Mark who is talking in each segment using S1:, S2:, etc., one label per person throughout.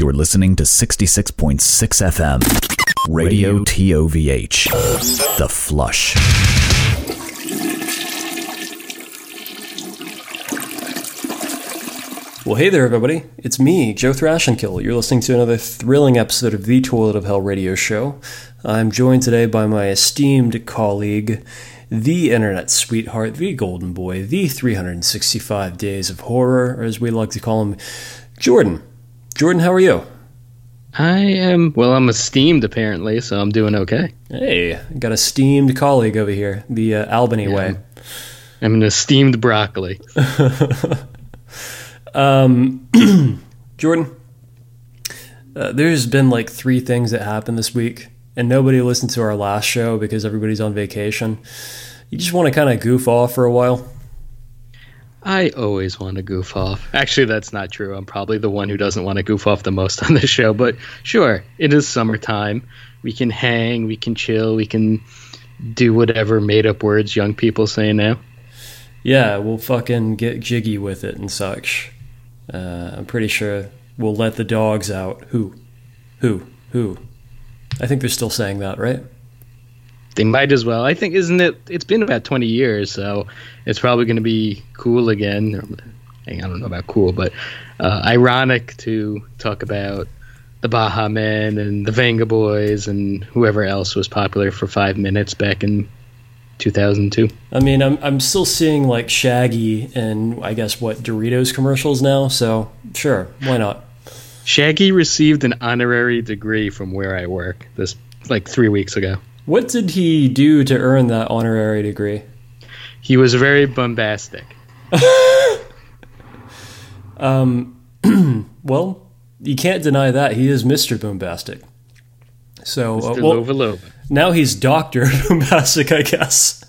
S1: You're listening to 66.6 FM, Radio TOVH, The Flush.
S2: Well, hey there, everybody. It's me, Joe Thrashenkill. You're listening to another thrilling episode of the Toilet ov Hell radio show. I'm joined today by my esteemed colleague, the internet sweetheart, the golden boy, the 365 days of horror, or as we like to call him, Jordan. Jordan, how are you?
S3: I am, well, I'm esteemed apparently, so I'm doing okay.
S2: Hey, got a esteemed colleague over here, the uh, Albany way.
S3: I'm an esteemed broccoli.
S2: Um, Jordan, uh, there's been like three things that happened this week, and nobody listened to our last show because everybody's on vacation. You just want to kind of goof off for a while?
S3: I always want to goof off. Actually, that's not true. I'm probably the one who doesn't want to goof off the most on this show, but sure, it is summertime. We can hang, we can chill, we can do whatever made up words young people say now.
S2: Yeah, we'll fucking get jiggy with it and such. Uh, I'm pretty sure we'll let the dogs out. Who? Who? Who? I think they're still saying that, right?
S3: They might as well. I think, isn't it? It's been about 20 years, so it's probably going to be cool again. I don't know about cool, but uh, ironic to talk about the Baha Men and the Vengaboys and whoever else was popular for five minutes back in 2002.
S2: I mean, I'm I'm still seeing like Shaggy and I guess what Doritos commercials now. So sure, why not?
S3: Shaggy received an honorary degree from where I work this like three weeks ago.
S2: What did he do to earn that honorary degree?
S3: He was very bombastic.
S2: um, well, you can't deny that he is Mr. Bombastic. So,
S3: Mr.
S2: Uh, well,
S3: Lova Lova.
S2: now he's Doctor Bombastic, I guess.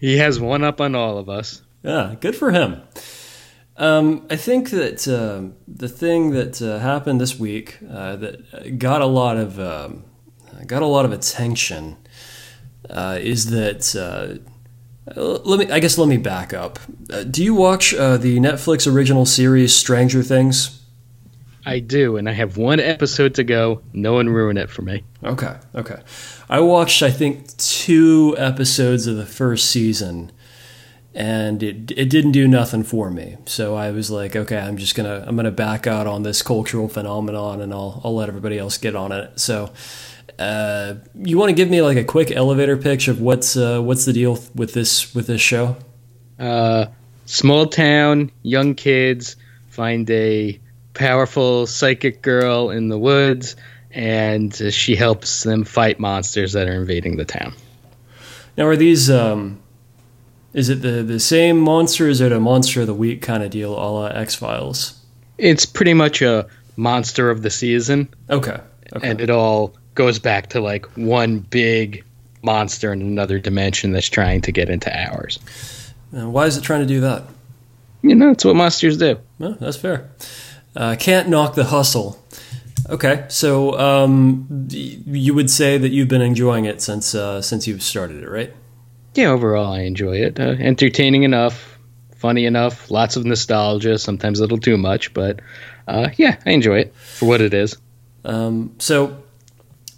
S3: He has one up on all of us.
S2: Yeah, good for him. Um, I think that uh, the thing that uh, happened this week uh, that got a lot of um, got a lot of attention uh, is that. Uh, let me. I guess let me back up. Uh, do you watch the Netflix original series Stranger Things?
S3: I do, and I have one episode to go. No one ruin it for me.
S2: Okay, okay. I watched, I think, two episodes of the first season, and it it didn't do nothing for me. So I was like, okay, I'm just gonna I'm gonna back out on this cultural phenomenon, and I'll I'll let everybody else get on it. So. Uh, you want to give me like a quick elevator pitch of what's uh, what's the deal with this with this show?
S3: Uh, small town, young kids find a powerful psychic girl in the woods, and she helps them fight monsters that are invading the town.
S2: Now, are these? Um, is it the the same monster? Is it a monster of the week kind of deal, a la X Files?
S3: It's pretty much a monster of the season.
S2: Okay. okay.
S3: And it all goes back to like one big monster in another dimension that's trying to get into ours.
S2: And why is it trying to do that?
S3: You know, it's what monsters do.
S2: Well, that's fair. Uh, can't knock the hustle. Okay, so um, you would say that you've been enjoying it since uh, since you've started it, right?
S3: Yeah, overall I enjoy it. Uh, entertaining enough, funny enough, lots of nostalgia. Sometimes a little too much, but uh, yeah, I enjoy it for what it is.
S2: Um, so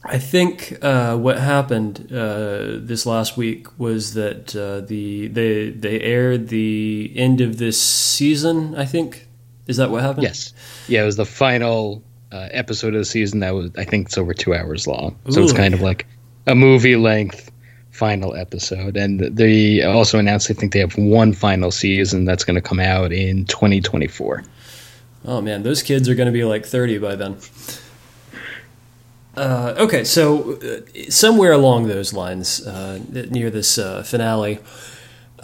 S2: I think uh, what happened uh, this last week was that uh, the they they aired the end of this season. I think is that what happened?
S3: Yes. Yeah, it was the final uh, episode of the season. That was I think it's over two hours long, so Ooh. it's kind of like a movie length final episode. And they also announced I think they have one final season that's going to come out in 2024.
S2: Oh man, those kids are going to be like 30 by then. Uh, okay, so uh, somewhere along those lines, uh, near this uh, finale,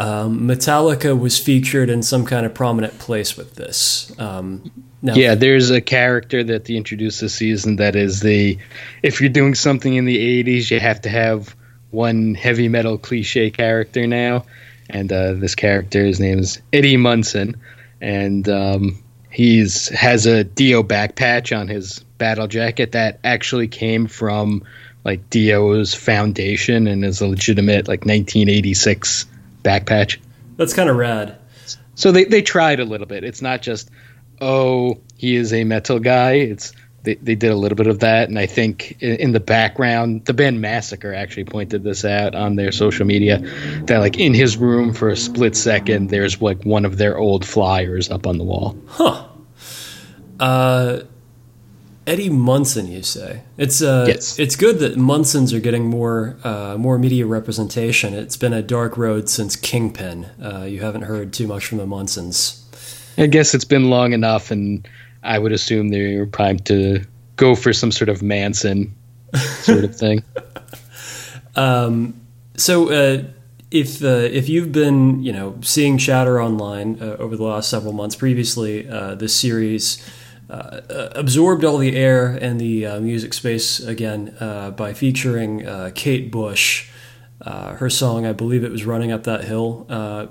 S2: um, Metallica was featured in some kind of prominent place with this. Um,
S3: now, yeah, there's a character that they introduced this season that is the if you're doing something in the 80s, you have to have one heavy metal cliche character now. And uh, this character, his name is Eddie Munson. And um, he's has a Dio back patch on his battle jacket that actually came from like Dio's foundation and is a legitimate like 1986 back patch.
S2: That's kind of rad.
S3: So they, they tried a little bit. It's not just oh, he is a metal guy. It's they, they did a little bit of that, and I think in, in, the background, the band Massacre actually pointed this out on their social media. That like in his room for a split second, there's like one of their old flyers up on the wall.
S2: Huh. Uh, Eddie Munson, you say? It's uh, yes. It's good that Munsons are getting more uh, more media representation. It's been a dark road since Kingpin. Uh, you haven't heard too much from the Munsons.
S3: I guess it's been long enough, and I would assume they're primed to go for some sort of Manson sort of thing.
S2: um, so uh, if uh, if you've been you know seeing chatter online uh, over the last several months, previously uh, this series. Uh, absorbed all the air and the uh, music space again by featuring Kate Bush, her song, I believe it was Running Up That Hill,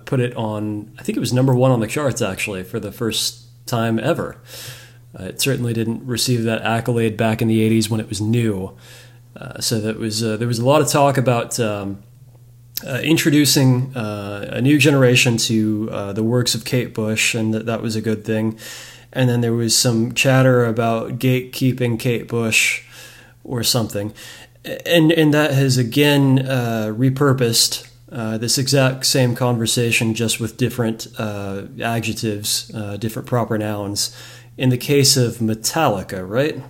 S2: put it on, I think it was number one on the charts actually for the first time ever. Uh, it certainly didn't receive that accolade back in the 80s when it was new. Uh, so that was uh, there was a lot of talk about um, uh, introducing uh, a new generation to uh, the works of Kate Bush, and that that was a good thing. And then there was some chatter about gatekeeping Kate Bush or something, and and that has again repurposed uh, this exact same conversation, just with different uh, adjectives, uh, different proper nouns, in the case of Metallica, right?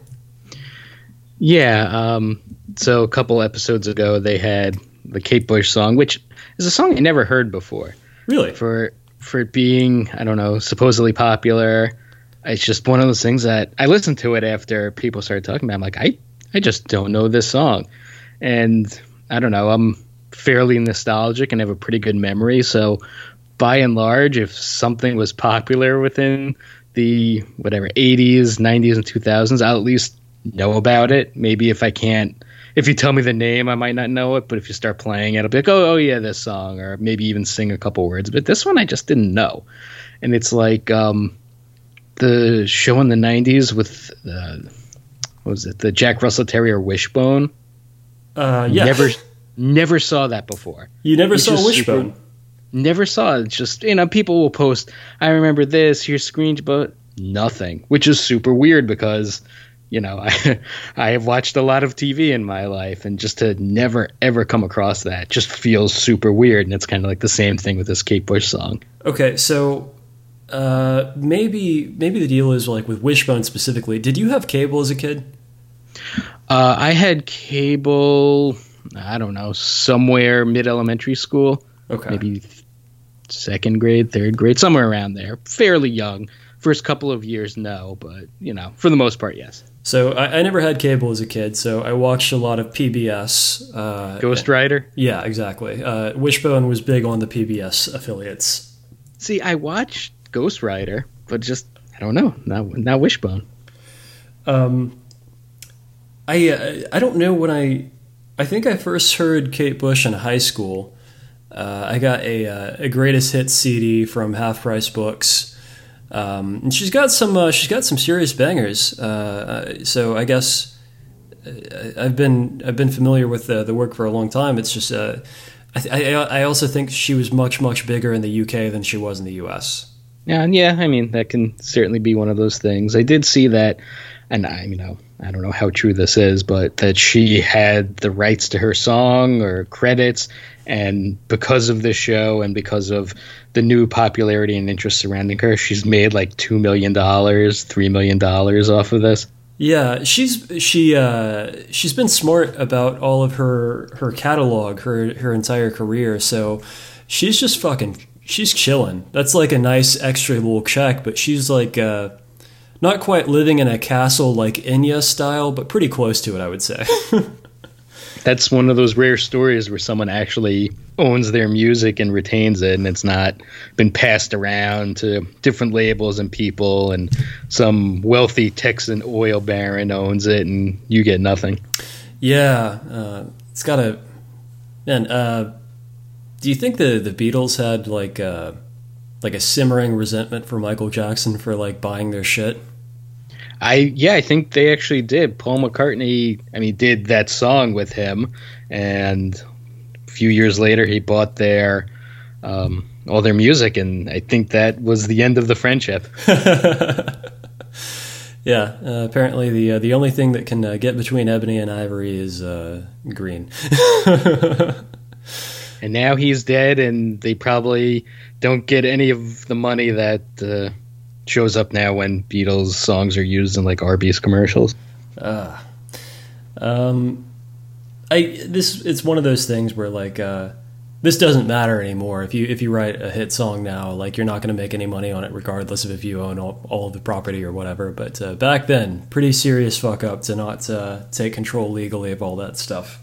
S3: Yeah. Um, so a couple episodes ago, they had the Kate Bush song, which is a song I never heard before.
S2: Really?
S3: For for it being, I don't know, supposedly popular. It's just one of those things that I listened to it after people started talking about. It. I'm like, I I just don't know this song, and I don't know. I'm fairly nostalgic and have a pretty good memory, so by and large, if something was popular within the whatever 80s, 90s, and 2000s, I'll at least know about it. Maybe if I can't, if you tell me the name, I might not know it. But if you start playing it, I'll be like, oh, oh yeah, this song, or maybe even sing a couple words. But this one, I just didn't know. And it's like um, the show in the 90s with uh, what was it, the Jack Russell Terrier Wishbone.
S2: Uh, yeah.
S3: Never, never saw that before.
S2: You never saw Wishbone.
S3: Super, never saw it. It's just you know people will post. I remember this. Here's screens, but nothing, which is super weird because you know I I have watched a lot of TV in my life, and just to never ever come across that just feels super weird. And it's kind of like the same thing with this Kate Bush song.
S2: Okay, so uh, maybe maybe the deal is like with Wishbone specifically. Did you have cable as a kid?
S3: Uh, I had cable. I don't know, somewhere mid elementary school.
S2: Okay.
S3: Maybe second grade, third grade, somewhere around there. Fairly young. First couple of years, no, but you know, for the most part, yes.
S2: So I, I never had cable as a kid, so I watched a lot of PBS. Uh,
S3: Ghostwriter.
S2: Yeah, exactly. Uh, Wishbone was big on the PBS affiliates.
S3: See, I watched Ghostwriter, but just I don't know, not not Wishbone.
S2: Um, I uh, I don't know when I I think I first heard Kate Bush in high school uh, I got a, uh, a greatest hits CD from Half Price Books, um, and she's got some uh, she's got some serious bangers. Uh, uh, so I guess uh, I've been I've been familiar with the, the work for a long time. It's just I, I, I also think she was much much bigger in the UK than she was in the US.
S3: Yeah, yeah. I mean that can certainly be one of those things. I did see that, and I you know I don't know how true this is, but that she had the rights to her song or credits and because of this show and because of the new popularity and interest surrounding her, she's made like two million dollars, three million dollars off of this.
S2: Yeah, she's she uh, she's been smart about all of her her catalog, her her entire career. So she's just fucking she's chilling. That's like a nice extra little check, but she's like uh, not quite living in a castle like Enya style, but pretty close to it, I would say.
S3: that's one of those rare stories where someone actually owns their music and retains it and it's not been passed around to different labels and people and some wealthy texan oil baron owns it and you get nothing
S2: yeah uh, it's got a man uh, do you think the the beatles had like uh, like a simmering resentment for michael jackson for like buying their shit
S3: I yeah, I think they actually did. Paul McCartney, I mean, did that song with him, and a few years later, he bought their um, all their music, and I think that was the end of the friendship.
S2: Yeah, uh, apparently the uh, the only thing that can uh, get between Ebony and Ivory is uh, green.
S3: and now he's dead, and they probably don't get any of the money that uh, shows up now when Beatles songs are used in like Arby's commercials.
S2: Ah, um, I this it's one of those things where like uh, this doesn't matter anymore. If you if you write a hit song now, like you're not going to make any money on it, regardless of if you own all, all of the property or whatever. But uh, back then, pretty serious fuck up to not uh, take control legally of all that stuff.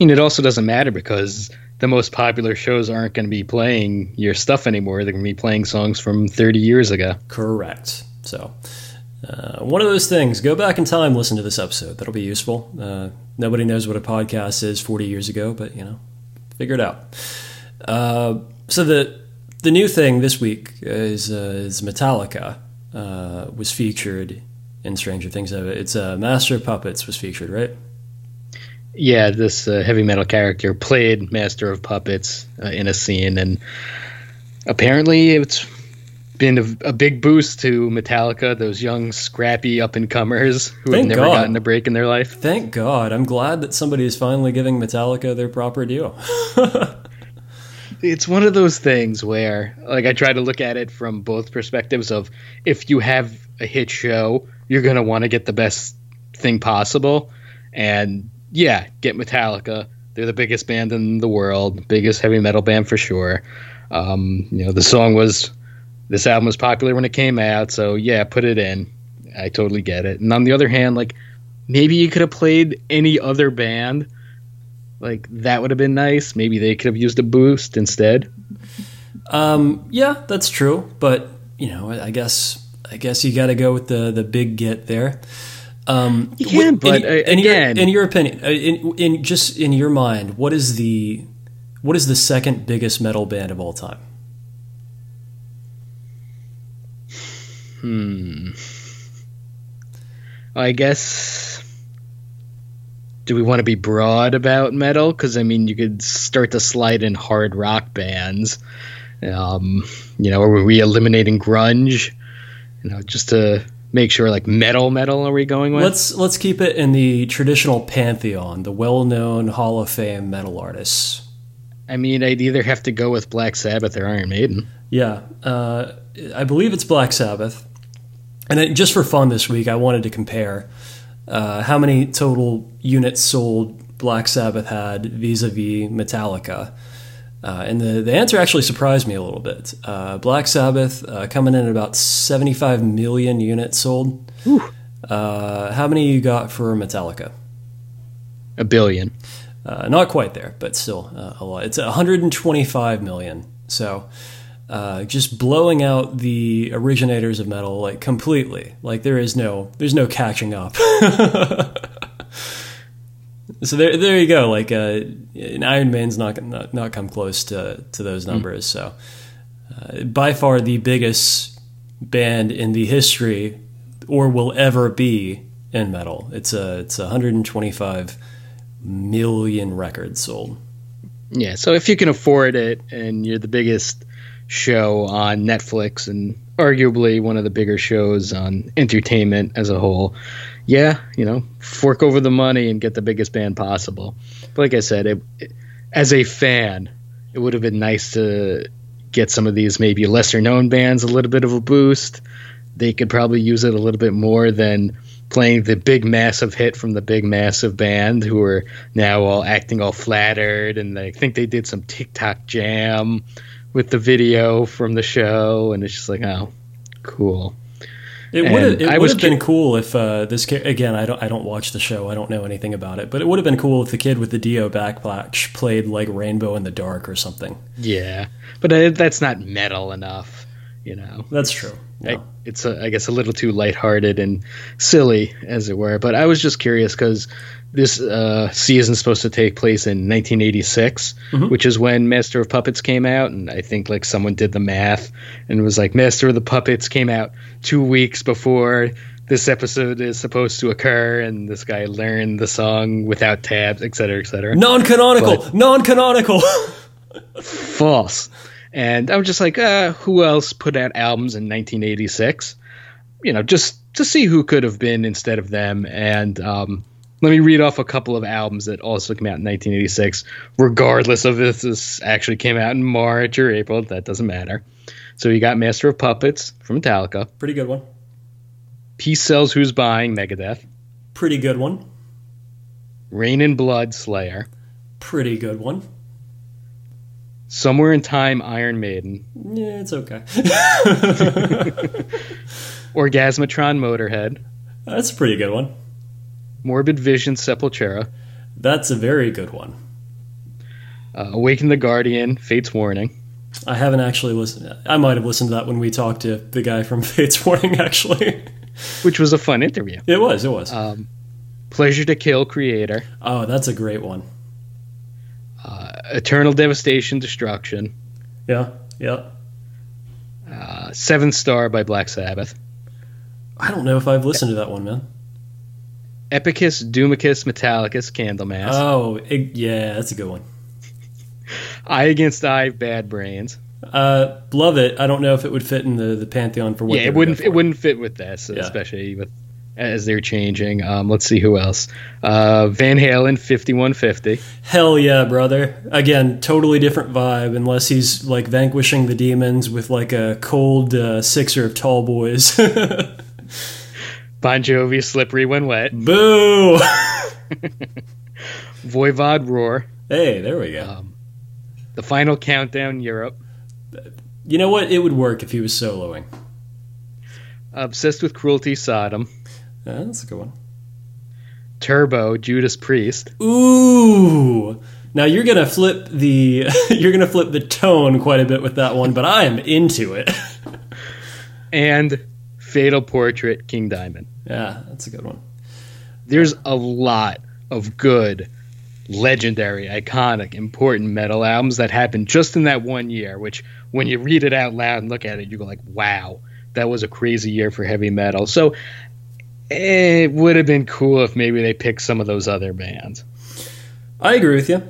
S3: And it also doesn't matter because the most popular shows aren't going to be playing your stuff anymore. They're going to be playing songs from 30 years ago.
S2: Correct. So. Uh, one of those things. Go back in time, listen to this episode. That'll be useful. Uh, nobody knows what a podcast is 40 years ago, but you know, figure it out. Uh, so the the new thing this week is, uh, is Metallica uh, was featured in Stranger Things. It's uh, Master of Puppets was featured, right?
S3: Yeah, this uh, heavy metal character played Master of Puppets uh, in a scene, and apparently it's been a, a, big boost to Metallica, those young, scrappy up and comers who Thank have never God. gotten a break in their life.
S2: Thank God. I'm glad that somebody is finally giving Metallica their proper due.
S3: it's one of those things where, like, I try to look at it from both perspectives of if you have a hit show, you're going to want to get the best thing possible. And yeah, get Metallica. They're the biggest band in the world, biggest heavy metal band for sure. Um, you know, the song was this album was popular when it came out, so yeah, put it in. I totally get it. And on the other hand, like maybe you could have played any other band. Like that would have been nice. Maybe they could have used a boost instead.
S2: Um, yeah, that's true. But you know, I guess I guess you got to go with the the big get there.
S3: Um, you can, but in,
S2: in again, your, in your opinion, uh, in, in just in your mind, what is the what is the second biggest metal band of all time?
S3: Hmm. I guess. Do we want to be broad about metal? Because I mean, you could start to slide in hard rock bands. Um, you know, are we eliminating grunge? You know, just to make sure, like metal, metal. Are we going with?
S2: Let's let's keep it in the traditional pantheon, the well-known Hall of Fame metal artists.
S3: I mean, I'd either have to go with Black Sabbath or Iron Maiden.
S2: Yeah, uh, I believe it's Black Sabbath. And just for fun this week, I wanted to compare uh, how many total units sold Black Sabbath had vis-a-vis Metallica. Uh, and the, the answer actually surprised me a little bit. Uh, Black Sabbath uh, coming in at about 75 million units sold. Uh, how many you got for Metallica?
S3: A billion.
S2: Uh, not quite there, but still a lot. It's 125 million. So uh, just blowing out the originators of metal like completely. Like there is no there's no catching up. so there there you go. Like uh, Iron Man's not, not not come close to to those hmm. numbers. Mm. So uh, by far the biggest band in the history or will ever be in metal. It's a it's 125 million records sold.
S3: Yeah, so if you can afford it and you're the biggest show on Netflix and arguably one of the bigger shows on entertainment as a whole. Yeah, you know, fork over the money and get the biggest band possible. But like I said, it, it, as a fan, it would have been nice to get some of these maybe lesser known bands a little bit of a boost. They could probably use it a little bit more than playing the big massive hit from the big massive band who are now all acting all flattered and I think they did some TikTok jam with the video from the show, and it's just like, oh, cool.
S2: It would have, it would have been cool if uh, this again. I don't I don't watch the show. I don't know anything about it, but it would have been cool if the kid with the Dio backpack played like Rainbow in the Dark or something.
S3: Yeah, but uh, that's not metal enough, you know.
S2: That's true.
S3: Yeah. I, it's a, I guess a little too lighthearted and silly, as it were. But I was just curious because this uh, season is supposed to take place in 1986, mm-hmm. which is when Master of Puppets came out, and I think like someone did the math and was like Master of the Puppets came out two weeks before this episode is supposed to occur, and this guy learned the song without tabs, et cetera, et cetera.
S2: Non-canonical, but non-canonical.
S3: false. And I was just like, uh, who else put out albums in 1986? You know, just to see who could have been instead of them. And um, let me read off a couple of albums that also came out in 1986, regardless of if this actually came out in March or April. That doesn't matter. So you got Master of Puppets from Metallica,
S2: Pretty good one.
S3: Peace Sells Who's Buying, Megadeth,
S2: Pretty good one.
S3: Reign in Blood, Slayer,
S2: Pretty good one.
S3: Somewhere in Time, Iron Maiden,
S2: Yeah, it's okay.
S3: Orgasmatron, Motorhead,
S2: That's a pretty good one.
S3: Morbid Vision, Sepultura,
S2: That's a very good one.
S3: uh, Awaken the Guardian, Fates Warning,
S2: I haven't actually listened. I might have listened to that when we talked to the guy from Fates Warning. Actually,
S3: which was a fun interview.
S2: it was. It was.
S3: Um, Pleasure to Kill, Kreator,
S2: oh, that's a great one.
S3: uh, Eternal Devastation, Destruction,
S2: Yeah. Yeah.
S3: uh, Seventh Star by Black Sabbath,
S2: I don't know if I've listened to that one, man.
S3: Epicus, Doomicus, Metallicus, Candlemass,
S2: Oh, it, yeah, that's a good one.
S3: I Against I, Bad Brains.
S2: Uh, love it. I don't know if it would fit in the, the pantheon for what.
S3: yeah, it
S2: would
S3: wouldn't it wouldn't fit with this,
S2: Yeah.
S3: especially with as they're changing. Um, let's see who else. Uh, Van Halen, fifty one fifty.
S2: Hell yeah, brother. Again, totally different vibe. Unless he's like vanquishing the demons with like a cold uh, sixer of tall boys.
S3: Bon Jovi, Slippery When Wet.
S2: Boo!
S3: Voivod, Roar.
S2: hey, there we go.
S3: Um, the Final Countdown, Europe.
S2: you know what? It would work if he was soloing.
S3: Obsessed with Cruelty, Sodom.
S2: Yeah, that's a good one.
S3: Turbo, Judas Priest.
S2: Ooh. Now you're gonna flip the you're gonna flip the tone quite a bit with that one, but I am into it.
S3: and Fatal Portrait, King Diamond.
S2: yeah, that's a good one.
S3: There's a lot of good, legendary, iconic, important metal albums that happened just in that one year, which when you read it out loud and look at it, you go like, wow, that was a crazy year for heavy metal. So it would have been cool if maybe they picked some of those other bands.
S2: I agree with you.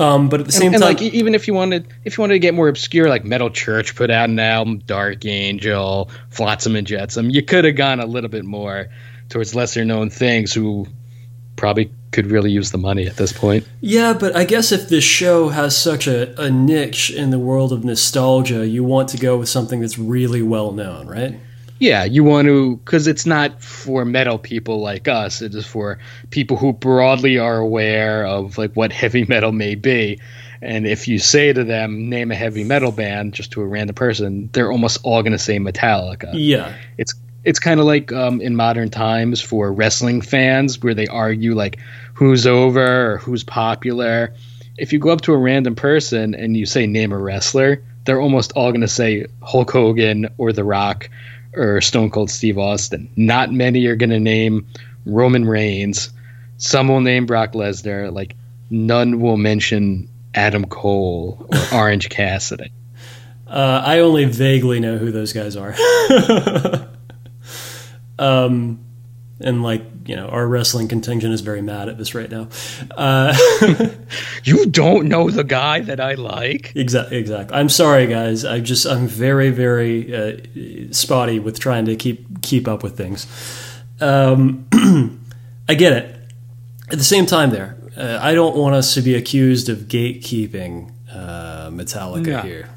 S2: Um, but at the same
S3: and, and,
S2: time,
S3: like even if you wanted if you wanted to get more obscure like metal church put out an album dark angel flotsam and jetsam you could have gone a little bit more towards lesser known things who probably could really use the money at this point
S2: yeah, but I guess if this show has such a, a niche in the world of nostalgia, you want to go with something that's really well known, right?
S3: Yeah you want to because it's not for metal people like us. It is for people who broadly are aware of like what heavy metal may be. And if you say to them name a heavy metal band just to a random person they're almost all going to say metallica.
S2: Yeah.
S3: it's it's kind of like um, in modern times for wrestling fans where they argue like who's over or who's popular. If you go up to a random person and you say name a wrestler they're almost all going to say hulk hogan or the rock or stone cold steve austin. Not many are going to name roman reigns. Some will name brock lesnar. Like none will mention adam cole or orange cassidy.
S2: Uh, I only vaguely know who those guys are. um, and like you know, our wrestling contingent is very mad at this right now. Uh,
S3: you don't know the guy that i like
S2: exactly, exactly. I'm sorry, guys. I just I'm very, very uh, spotty with trying to keep keep up with things. Um, I get it. At the same time, there, uh, I don't want us to be accused of gatekeeping uh, Metallica
S3: No.
S2: here.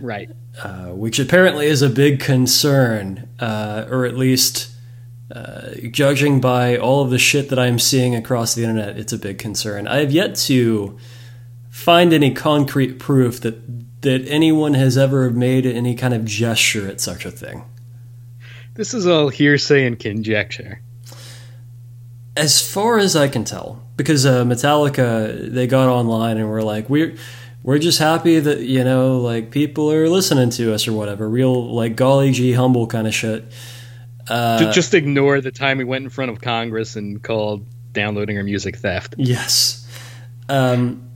S3: right
S2: uh, which apparently is a big concern, uh, or at least uh, judging by all of the shit that I'm seeing across the internet, it's a big concern. I have yet to find any concrete proof that that anyone has ever made any kind of gesture at such a thing.
S3: This is all hearsay and conjecture.
S2: As far as I can tell, because uh, Metallica, they got online and were like, we're we're just happy that you know, like people are listening to us or whatever. Real like golly gee humble kind of shit. Uh,
S3: Just ignore the time we went in front of Congress and called downloading our music theft.
S2: Yes. Um,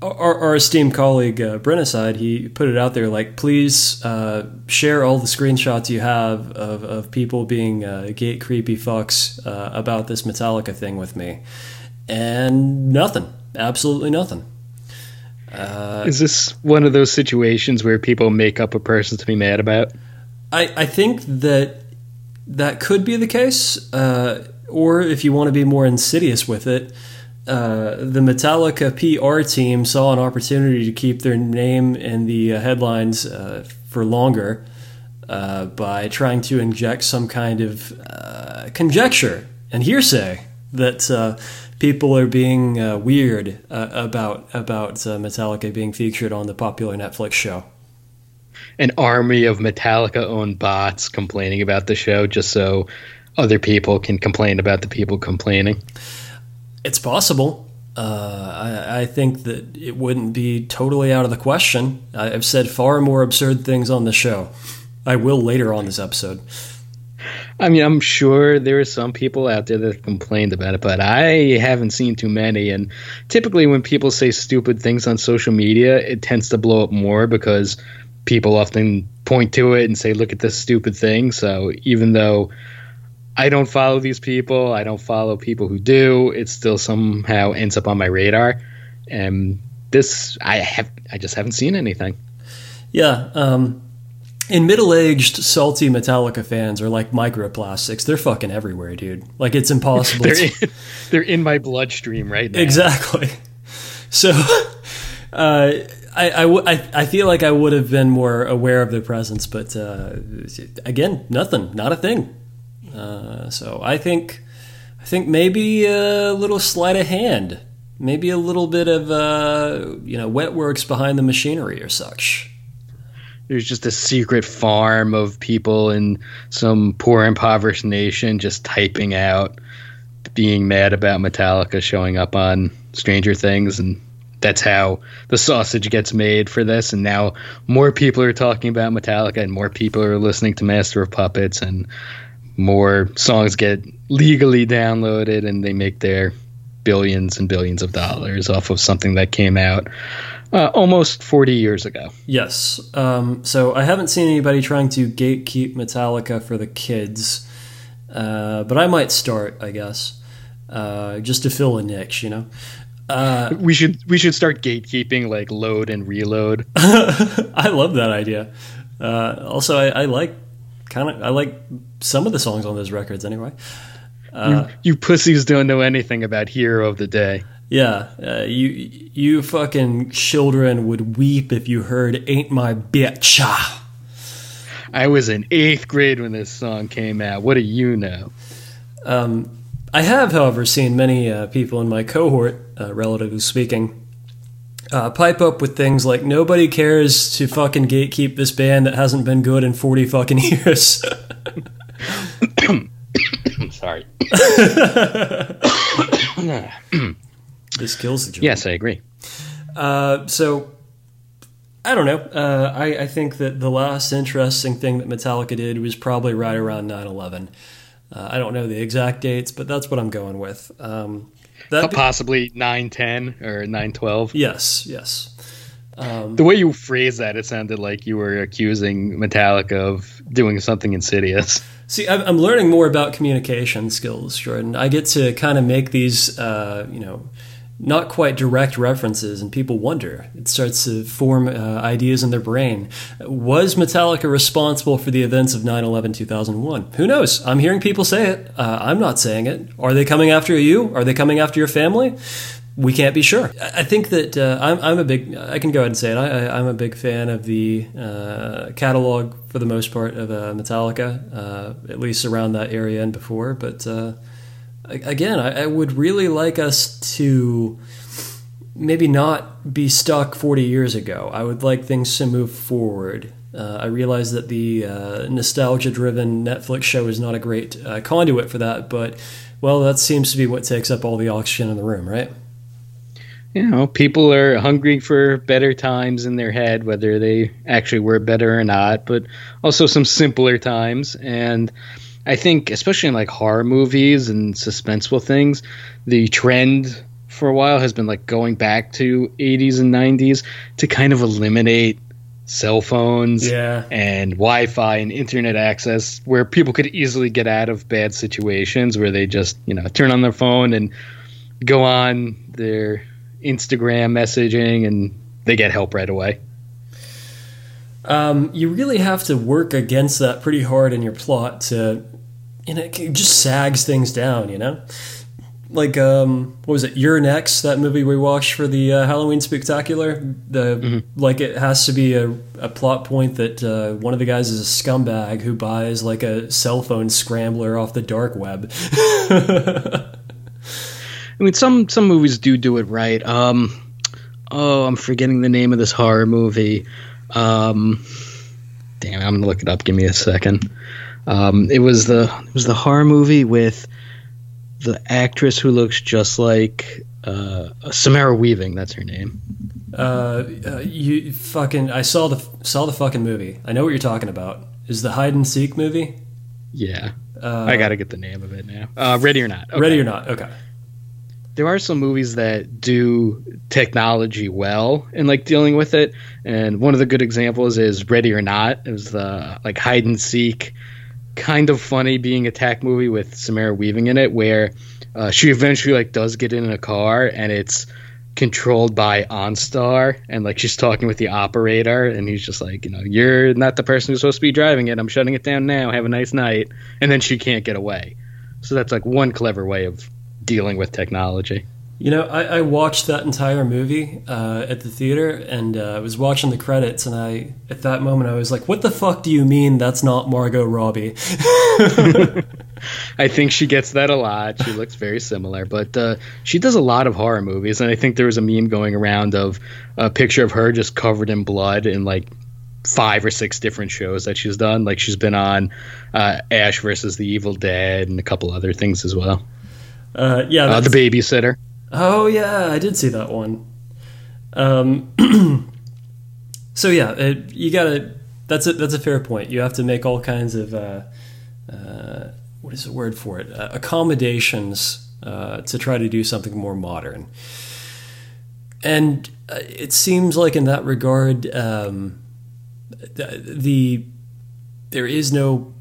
S2: our, our esteemed colleague uh, Brennicide, he put it out there like, please uh, share all the screenshots you have of, of people being uh, gate creepy fucks uh, about this Metallica thing with me, and nothing, absolutely nothing. Uh,
S3: Is this one of those situations where people make up a person to be mad about?
S2: I, I think that that could be the case. Uh, or if you want to be more insidious with it, uh, the Metallica PR team saw an opportunity to keep their name in the uh, headlines uh, for longer uh, by trying to inject some kind of uh, conjecture and hearsay that uh, people are being weird about about Metallica being featured on the popular Netflix show.
S3: An army of Metallica-owned bots complaining about the show just so other people can complain about the people complaining.
S2: It's possible. Uh, I, I, think that it wouldn't be totally out of the question. I've said far more absurd things on the show. I will later on this episode.
S3: I mean, I'm sure there are some people out there that complained about it, but I haven't seen too many. And typically, when people say stupid things on social media, it tends to blow up more because people often point to it and say, look at this stupid thing. So even though I don't follow these people. I don't follow people who do. It still somehow ends up on my radar. And this, I have, I just haven't seen anything.
S2: Yeah. Um, and middle-aged, salty Metallica fans are like microplastics. They're fucking everywhere, dude. Like it's impossible.
S3: they're, in, they're in my bloodstream right now.
S2: Exactly. So, uh, I, I, w- I, I feel like I would have been more aware of their presence, but uh, again, nothing, not a thing. Uh, so I think I think maybe a little sleight of hand, maybe a little bit of uh, you know wet works behind the machinery or such.
S3: There's just a secret farm of people in some poor impoverished nation just typing out being mad about Metallica showing up on Stranger Things and that's how the sausage gets made for this and now more people are talking about Metallica and more people are listening to Master of Puppets and more songs get legally downloaded and they make their billions and billions of dollars off of something that came out uh, almost 40 years ago.
S2: Yes. Um, so I haven't seen anybody trying to gatekeep Metallica for the kids, uh, but I might start, I guess, uh, just to fill a niche, you know.
S3: Uh, we should we should start gatekeeping like load and reload.
S2: I love that idea. Uh, also, I, I like kind of I like some of the songs on those records anyway.
S3: Uh, you, you, pussies don't know anything about Hero of the Day.
S2: Yeah, uh, you you fucking children would weep if you heard "Ain't My Bitch."
S3: I was in eighth grade when this song came out. What do you know?
S2: Um, I have, however, seen many uh, people in my cohort, uh, relatively speaking, uh, pipe up with things like nobody cares to fucking gatekeep this band that hasn't been good in 40 fucking years.
S3: I'm sorry.
S2: this kills the joke.
S3: Yes, I agree.
S2: Uh, so, I don't know. Uh, I, I, think that the last interesting thing that Metallica did was probably right around 9 11. Uh, I don't know the exact dates, but that's what I'm going with. Um,
S3: that possibly nine ten or nine twelve.
S2: Yes, yes.
S3: Um, the way you phrase that, it sounded like you were accusing Metallica of doing something insidious.
S2: See, I'm learning more about communication skills, Jordan. I get to kind of make these, uh, you know, not quite direct references, and people wonder. It starts to form uh, ideas in their brain. Was Metallica responsible for the events of 9 11 2001? Who knows? I'm hearing people say it. Uh, I'm not saying it. Are they coming after you? Are they coming after your family? We can't be sure. I think that uh, I'm, I'm, a big, I can go ahead and say it, I, am a big fan of the uh, catalog for the most part of uh, Metallica, uh, at least around that area and before. But again, I, I, would really like us to maybe not be stuck 40 years ago. I would like things to move forward. Uh, I realize that the uh, nostalgia driven Netflix show is not a great uh, conduit for that, but well, that seems to be what takes up all the oxygen in the room, right?
S3: You know, people are hungry for better times in their head, whether they actually were better or not, but also some simpler times. And I think, especially in like horror movies and suspenseful things, the trend for a while has been like going back to 80s and 90s to kind of eliminate cell phones
S2: yeah.
S3: and Wi-Fi and internet access where people could easily get out of bad situations where they just, you know, turn on their phone and go on their Instagram messaging and they get help right away.
S2: Um, you really have to work against that pretty hard in your plot to, and it just sags things down, you know? Like, um, what was it? You're Next, that movie we watched for the uh, Halloween Spectacular? The, mm-hmm. Like, it has to be a, a plot point that uh, one of the guys is a scumbag who buys, like, a cell phone scrambler off the dark web.
S3: I mean, some, some movies do do it right. Um, oh, I'm forgetting the name of this horror movie. Um, damn, I'm gonna look it up. Give me a second. Um, it was the it was the horror movie with the actress who looks just like uh, Samara Weaving. That's her name.
S2: Uh, uh, you fucking! I saw the saw the fucking movie. I know what you're talking about. Is the hide and seek movie?
S3: Yeah, uh, I gotta get the name of it now. Uh, Ready or not?
S2: Okay. Ready or not? Okay
S3: there are some movies that do technology well in like dealing with it and one of the good examples is ready or not it was the like hide and seek kind of funny being attack movie with samara weaving in it where uh, she eventually like does get in a car and it's controlled by OnStar and like she's talking with the operator and he's just like you know you're not the person who's supposed to be driving it. I'm shutting it down now. Have a nice night. And then she can't get away. So that's like one clever way of dealing with technology.
S2: You know, I, I watched that entire movie uh, at the theater, and uh, I was watching the credits, and I, at that moment, I was like, "What the fuck do you mean that's not Margot Robbie?"
S3: I think she gets that a lot. She looks very similar, but uh, she does a lot of horror movies, and I think there was a meme going around of a picture of her just covered in blood in like five or six different shows that she's done. Like she's been on uh, Ash versus the Evil Dead and a couple other things as well.
S2: Uh, yeah,
S3: uh, the babysitter.
S2: Oh yeah, I did see that one. Um, so yeah, it, you gotta. That's a that's a fair point. You have to make all kinds of uh, uh, what is the word for it? Uh, accommodations uh, to try to do something more modern. And uh, it seems like in that regard, um, the, the there is no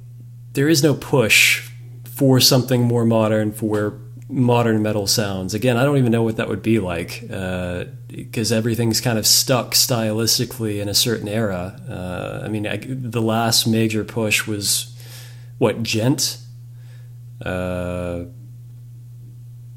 S2: there is no push for something more modern for modern metal sounds. Again, I don't even know what that would be like because uh, everything's kind of stuck stylistically in a certain era. Uh, I mean, I, the last major push was what djent. Uh,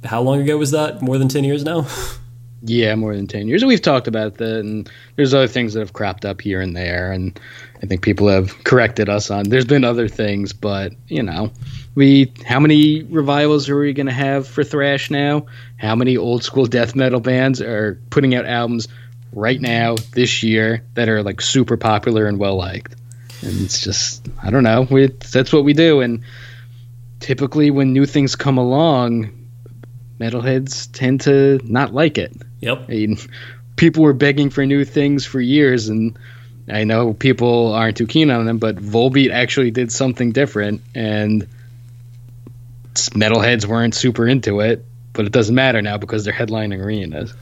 S2: how long ago was that? More than ten years now.
S3: yeah, more than ten years. We've talked about that, and there's other things that have cropped up here and there, and I think people have corrected us on. There's been other things, but you know we how many revivals are we going to have for thrash now? How many old school death metal bands are putting out albums right now this year that are like super popular and well liked? And it's just i don't know we, that's what we do. And typically when new things come along metalheads tend to not like it.
S2: Yep.
S3: I mean, people were begging for new things for years and I know people aren't too keen on them, but Volbeat actually did something different, and metalheads weren't super into it, but it doesn't matter now because they're headlining arenas.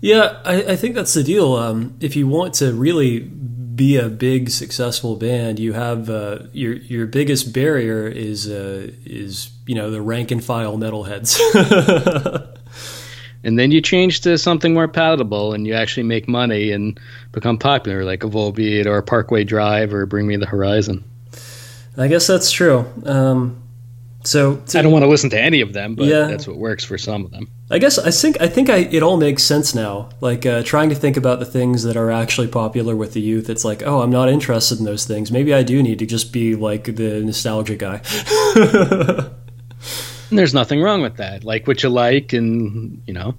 S2: Yeah, I, I think that's the deal. Um, if you want to really be a big successful band, you have uh, your your biggest barrier is uh, is you know the rank and file metalheads.
S3: and then you change to something more palatable, and you actually make money and become popular, like a Volbeat or a Parkway Drive or Bring Me the Horizon.
S2: I guess that's true. Um, so
S3: to, I don't want to listen to any of them, but yeah, that's what works for some of them.
S2: I guess I think I think I, it all makes sense now. Like uh, trying to think about the things that are actually popular with the youth. It's like, oh, I'm not interested in those things. Maybe I do need to just be like the nostalgia guy.
S3: there's nothing wrong with that. Like what you like, and you know,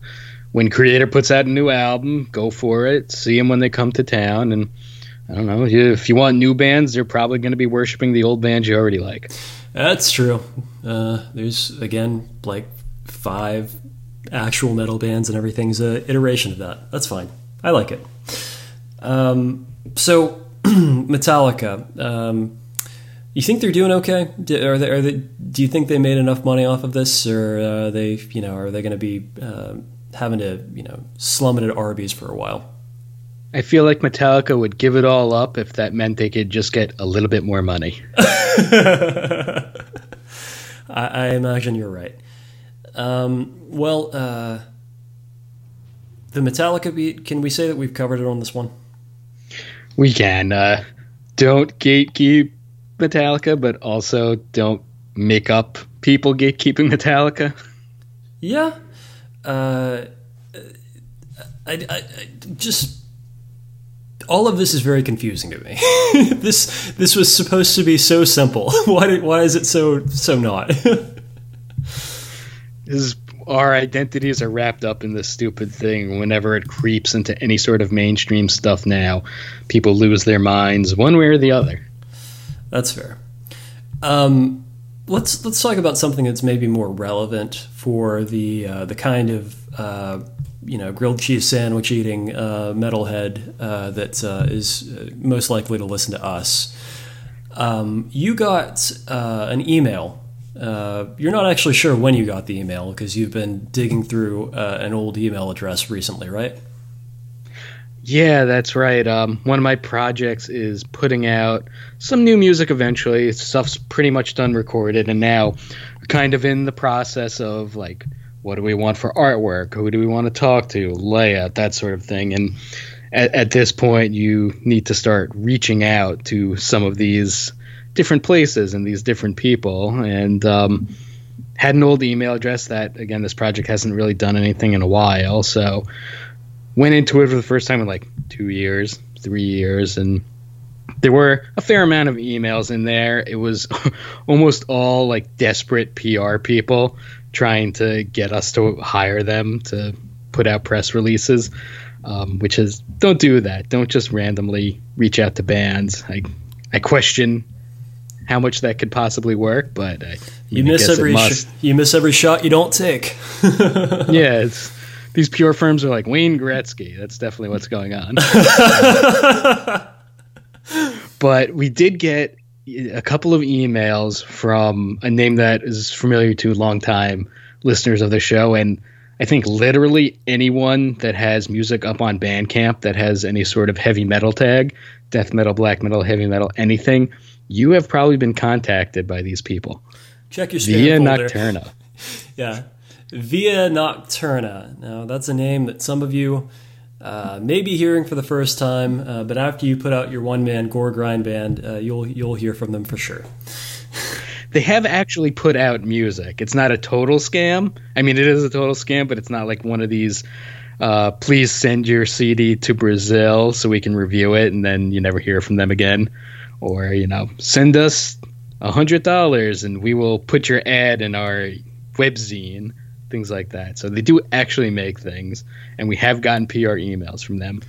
S3: when Kreator puts out a new album, go for it. See them when they come to town, and I don't know if you want new bands, they're probably going to be worshiping the old bands you already like.
S2: That's true. Uh, there's again like five actual metal bands, and everything's a iteration of that. That's fine. I like it. Um, so Metallica. Um, you think they're doing okay? Do, are they, are they, do you think they made enough money off of this, or uh, they, you know, are they going to be uh, having to, you know, slum it at Arby's for a while?
S3: I feel like Metallica would give it all up if that meant they could just get a little bit more money.
S2: I, I, imagine you're right. Um, well, uh, the Metallica beat. Can we say that we've covered it on this one?
S3: We can. Uh, don't gatekeep Metallica, but also don't make up people gatekeeping Metallica.
S2: Yeah. Uh, I, I, I just all of this is very confusing to me. this this was supposed to be so simple. why did, why is it so so not?
S3: is our identities are wrapped up in this stupid thing. Whenever it creeps into any sort of mainstream stuff now, people lose their minds one way or the other.
S2: That's fair. Um, let's let's talk about something that's maybe more relevant for the uh, the kind of uh, you know grilled cheese sandwich eating uh, metalhead uh, that uh, is uh, most likely to listen to us. Um, you got an email. You're not actually sure when you got the email because you've been digging through an old email address recently, right?
S3: Yeah, that's right. Um, one of my projects is putting out some new music eventually. Stuff's pretty much done recorded, and now kind of in the process of like what do we want for artwork? Who do we want to talk to? Layout, that sort of thing. And at, at this point, you need to start reaching out to some of these different places and these different people. And um, had an old email address that, again, this project hasn't really done anything in a while. So went into it for the first time in like two years, three years, and there were a fair amount of emails in there. It was almost all like desperate PR people trying to get us to hire them to put out press releases, um, which is don't do that. Don't just randomly reach out to bands. I I question how much that could possibly work, but I,
S2: you miss every sh- you miss every shot you don't take.
S3: yeah, it's these PR firms are like Wayne Gretzky. That's definitely what's going on. but we did get a couple of emails from a name that is familiar to longtime listeners of the show, and I think literally anyone that has music up on Bandcamp that has any sort of heavy metal tag, death metal, black metal, heavy metal, anything, you have probably been contacted by these people.
S2: Check your
S3: via
S2: folder.
S3: Nocturna.
S2: yeah, via Nocturna. Now that's a name that some of you uh, maybe hearing for the first time, uh, but after you put out your one man gore grind band, uh, you'll you'll hear from them for sure.
S3: they have actually put out music. It's not a total scam. I mean, it is a total scam, but it's not like one of these. Uh, please send your CD to Brazil so we can review it, and then you never hear from them again. Or you know, send us a hundred dollars and we will put your ad in our webzine things like that. So they do actually make things, and we have gotten PR emails from them.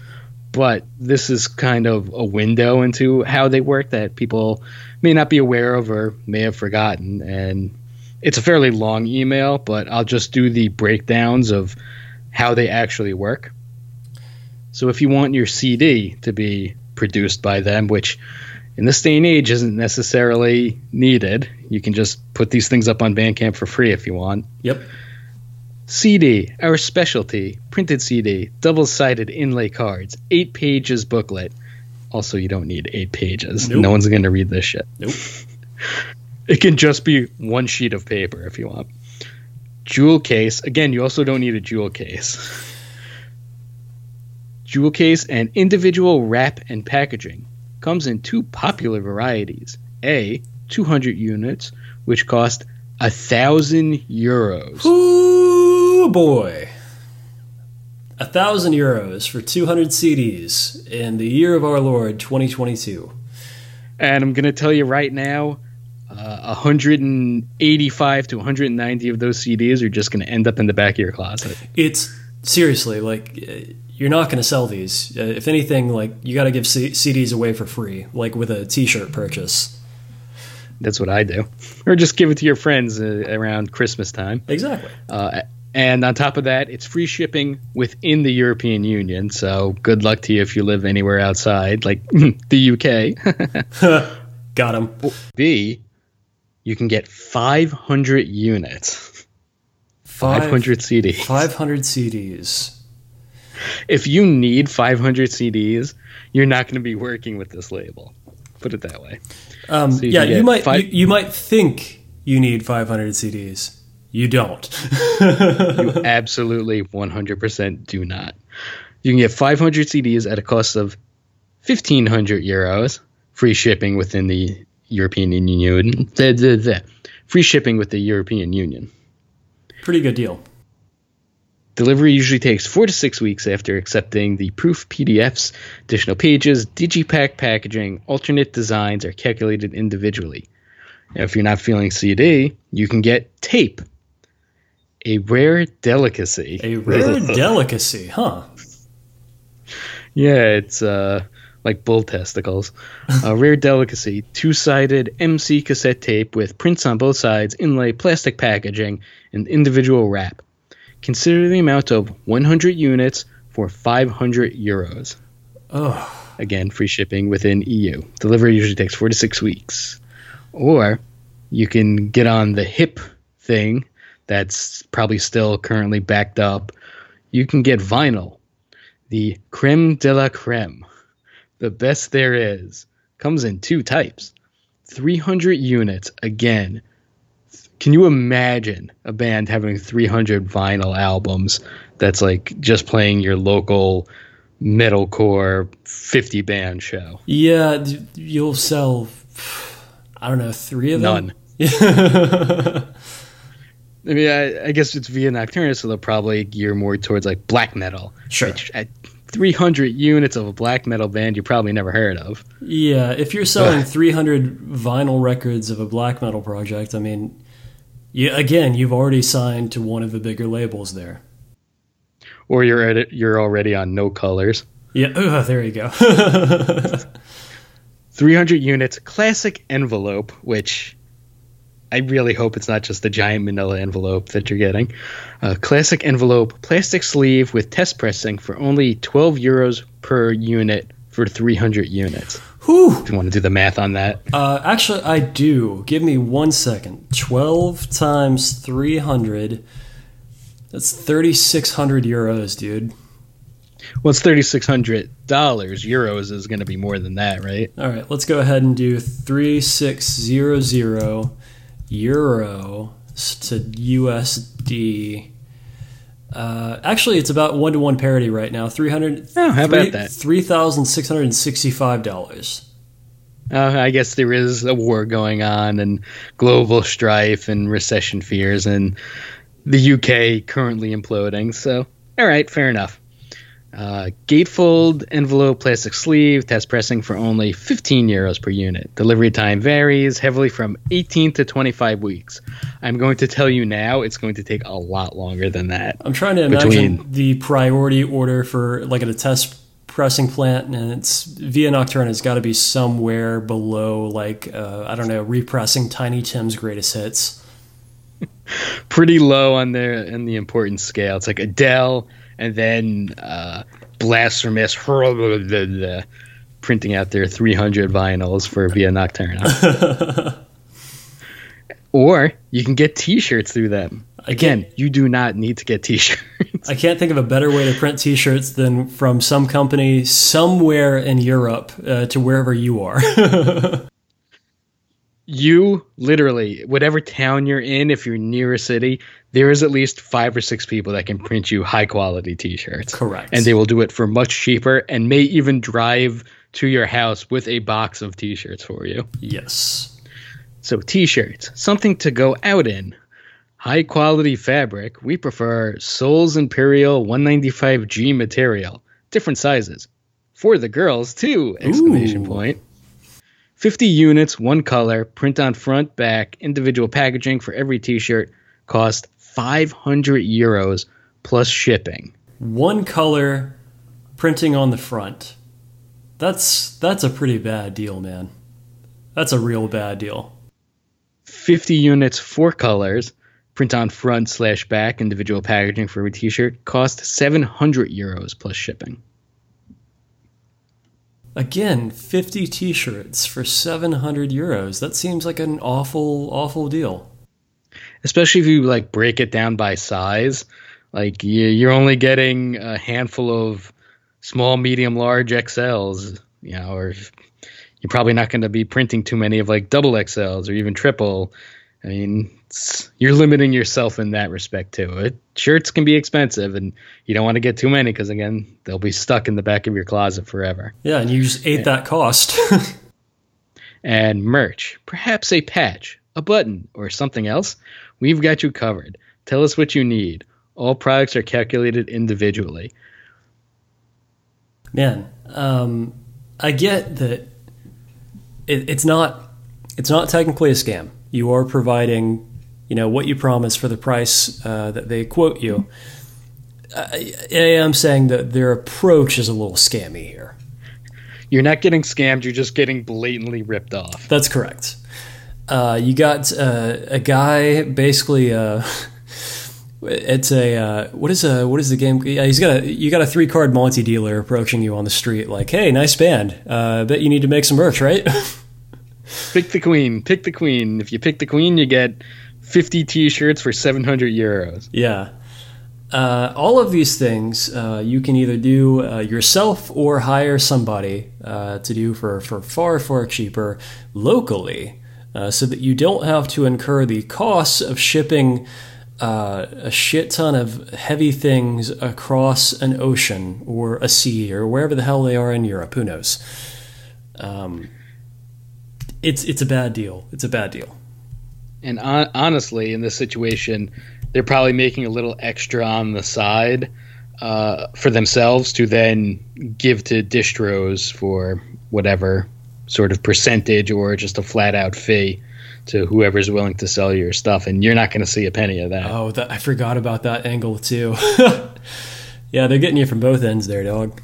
S3: But this is kind of a window into how they work that people may not be aware of or may have forgotten. And it's a fairly long email, but I'll just do the breakdowns of how they actually work. So if you want your CD to be produced by them, which in this day and age isn't necessarily needed, you can just put these things up on Bandcamp for free if you want.
S2: Yep.
S3: CD, our specialty, printed CD, double sided inlay cards, eight pages booklet. Also, you don't need eight pages. Nope. No one's going to read this shit.
S2: Nope.
S3: it can just be one sheet of paper if you want. Jewel case. Again, you also don't need a jewel case. jewel case and individual wrap and packaging comes in two popular varieties. A, 200 units, which cost a thousand euros.
S2: Ooh boy. A thousand euros for 200 CDs in the year of our Lord 2022.
S3: And I'm going to tell you right now, uh, 185 to 190 of those CDs are just going to end up in the back of your closet.
S2: It's seriously like uh, you're not going to sell these. Uh, if anything, like you got to give C- CDs away for free, like with a T-shirt purchase.
S3: That's what I do. Or just give it to your friends uh, around Christmas time.
S2: Exactly.
S3: Uh, and on top of that, it's free shipping within the European Union. So good luck to you if you live anywhere outside, like the UK.
S2: Got him.
S3: B, you can get 500 units. 500 CDs.
S2: 500 CDs.
S3: If you need 500 CDs, you're not going to be working with this label. Put it that way.
S2: Um, so you yeah, you might five- you, you, might think you need 500 CDs. You don't.
S3: you absolutely 100% do not. You can get 500 CDs at a cost of 1,500 euros, free shipping within the European Union. Free shipping with the European Union.
S2: Pretty good deal.
S3: Delivery usually takes four to six weeks after accepting the proof PDFs. Additional pages, digipack packaging, alternate designs are calculated individually. Now, if you're not feeling CD, you can get tape, a rare delicacy.
S2: A rare delicacy, huh?
S3: Yeah, it's uh, like bull testicles. A rare delicacy, two sided MC cassette tape with prints on both sides, inlay plastic packaging, and individual wrap. Consider the amount of 100 units for 500 euros.
S2: Oh,
S3: Again, free shipping within EU. Delivery usually takes four to six weeks. Or you can get on the hip thing that's probably still currently backed up. You can get vinyl, the creme de la creme, the best there is. Comes in two types 300 units. Again, can you imagine a band having 300 vinyl albums that's like just playing your local metalcore 50 band show?
S2: yeah. You'll sell, I don't know, three of them.
S3: None. I mean, I, I guess it's Via Nocturna, so they'll probably gear more towards like black metal.
S2: Sure.
S3: Which at 300 units of a black metal band you probably never heard of.
S2: Yeah, if you're selling 300 vinyl records of a black metal project, I mean, you, again, you've already signed to one of the bigger labels there.
S3: Or you're at it, you're already on No Colours.
S2: Yeah, oh, there you go.
S3: 300 units classic envelope, which I really hope it's not just the giant manila envelope that you're getting. Uh, classic envelope, plastic sleeve with test pressing for only 12 euros per unit for 300 units.
S2: Whew.
S3: If you want to do the math on that.
S2: Uh, actually, I do. Give me one second. 12 times 300. That's 3,600 euros, dude.
S3: Well, it's $3,600. Euros is going to be more than that, right?
S2: All right, let's go ahead and do 3600 euro to USD. Uh, actually, it's about one to one parity right now. 300
S3: Oh, how about that?
S2: $3,665.
S3: Uh, I guess there is a war going on and global strife and recession fears and the UK currently imploding. So, all right, fair enough. Uh, gatefold envelope plastic sleeve test pressing for only 15 euros per unit. Delivery time varies heavily from 18 to 25 weeks. I'm going to tell you now, it's going to take a lot longer than that.
S2: I'm trying to imagine the priority order for like at a test pressing plant, and it's via Nocturna. It's got to be somewhere below like uh, I don't know, repressing Tiny Tim's greatest hits.
S3: Pretty low on their in the importance scale. It's like Adele and then uh, Blasphemous printing out their 300 vinyls for Via Nocturna. or you can get T-shirts through them. Again, you do not need to get T-shirts.
S2: I can't think of a better way to print T-shirts than from some company somewhere in Europe uh, to wherever you are.
S3: you literally, whatever town you're in, if you're near a city, there is at least five or six people that can print you high quality T-shirts.
S2: Correct.
S3: And they will do it for much cheaper, and may even drive to your house with a box of T-shirts for you.
S2: yes.
S3: So t-shirts, something to go out in. High quality fabric. We prefer Sol's Imperial 195G material. Different sizes. For the girls too! Exclamation
S2: Ooh.
S3: point. 50 units, one color, print on front, back, individual packaging for every t-shirt. Cost 500 euros plus shipping.
S2: One color printing on the front. That's that's a pretty bad deal, man. That's a real bad deal.
S3: 50 units, four colors, print on front slash back, individual packaging for every t-shirt. Cost 700 euros plus shipping.
S2: Again, 50 t-shirts for 700 euros. That seems like an awful awful deal.
S3: Especially if you like break it down by size like you, you're only getting a handful of small medium large xls you know or you're probably not going to be printing too many of like double xls or even triple I mean, you're limiting yourself in that respect too. It, shirts can be expensive, and you don't want to get too many because again, they'll be stuck in the back of your closet forever.
S2: Yeah, and you just ate yeah. that cost.
S3: and merch, perhaps a patch, a button, or something else. We've got you covered. Tell us what you need. All products are calculated individually.
S2: Man, um, I get that it, it's not it's not technically a scam. You are providing, you know, what you promise for the price uh, that they quote you. I, I am saying that their approach is a little scammy here.
S3: You're not getting scammed. You're just getting blatantly ripped off.
S2: That's correct. Uh, you got uh, a guy basically. Uh, it's a uh, what is a what is the game? Yeah, he's got a you got a three card Monty dealer approaching you on the street, like, "Hey, nice band. Uh, bet you need to make some merch, right?"
S3: pick the queen. Pick the queen. If you pick the queen, you get fifty T-shirts for seven hundred euros.
S2: Yeah. Uh, all of these things uh, you can either do uh, yourself or hire somebody uh, to do for, for far, far cheaper locally uh, so that you don't have to incur the costs of shipping uh, a shit ton of heavy things across an ocean or a sea or wherever the hell they are in Europe. Who knows? Um, it's it's a bad deal. It's a bad deal.
S3: And on, honestly, in this situation, they're probably making a little extra on the side uh, for themselves to then give to distros for whatever sort of percentage or just a flat out fee to whoever's willing to sell your stuff, and you're not going to see a penny of that.
S2: Oh, that, I forgot about that angle too. yeah, they're getting you from both ends there, dog.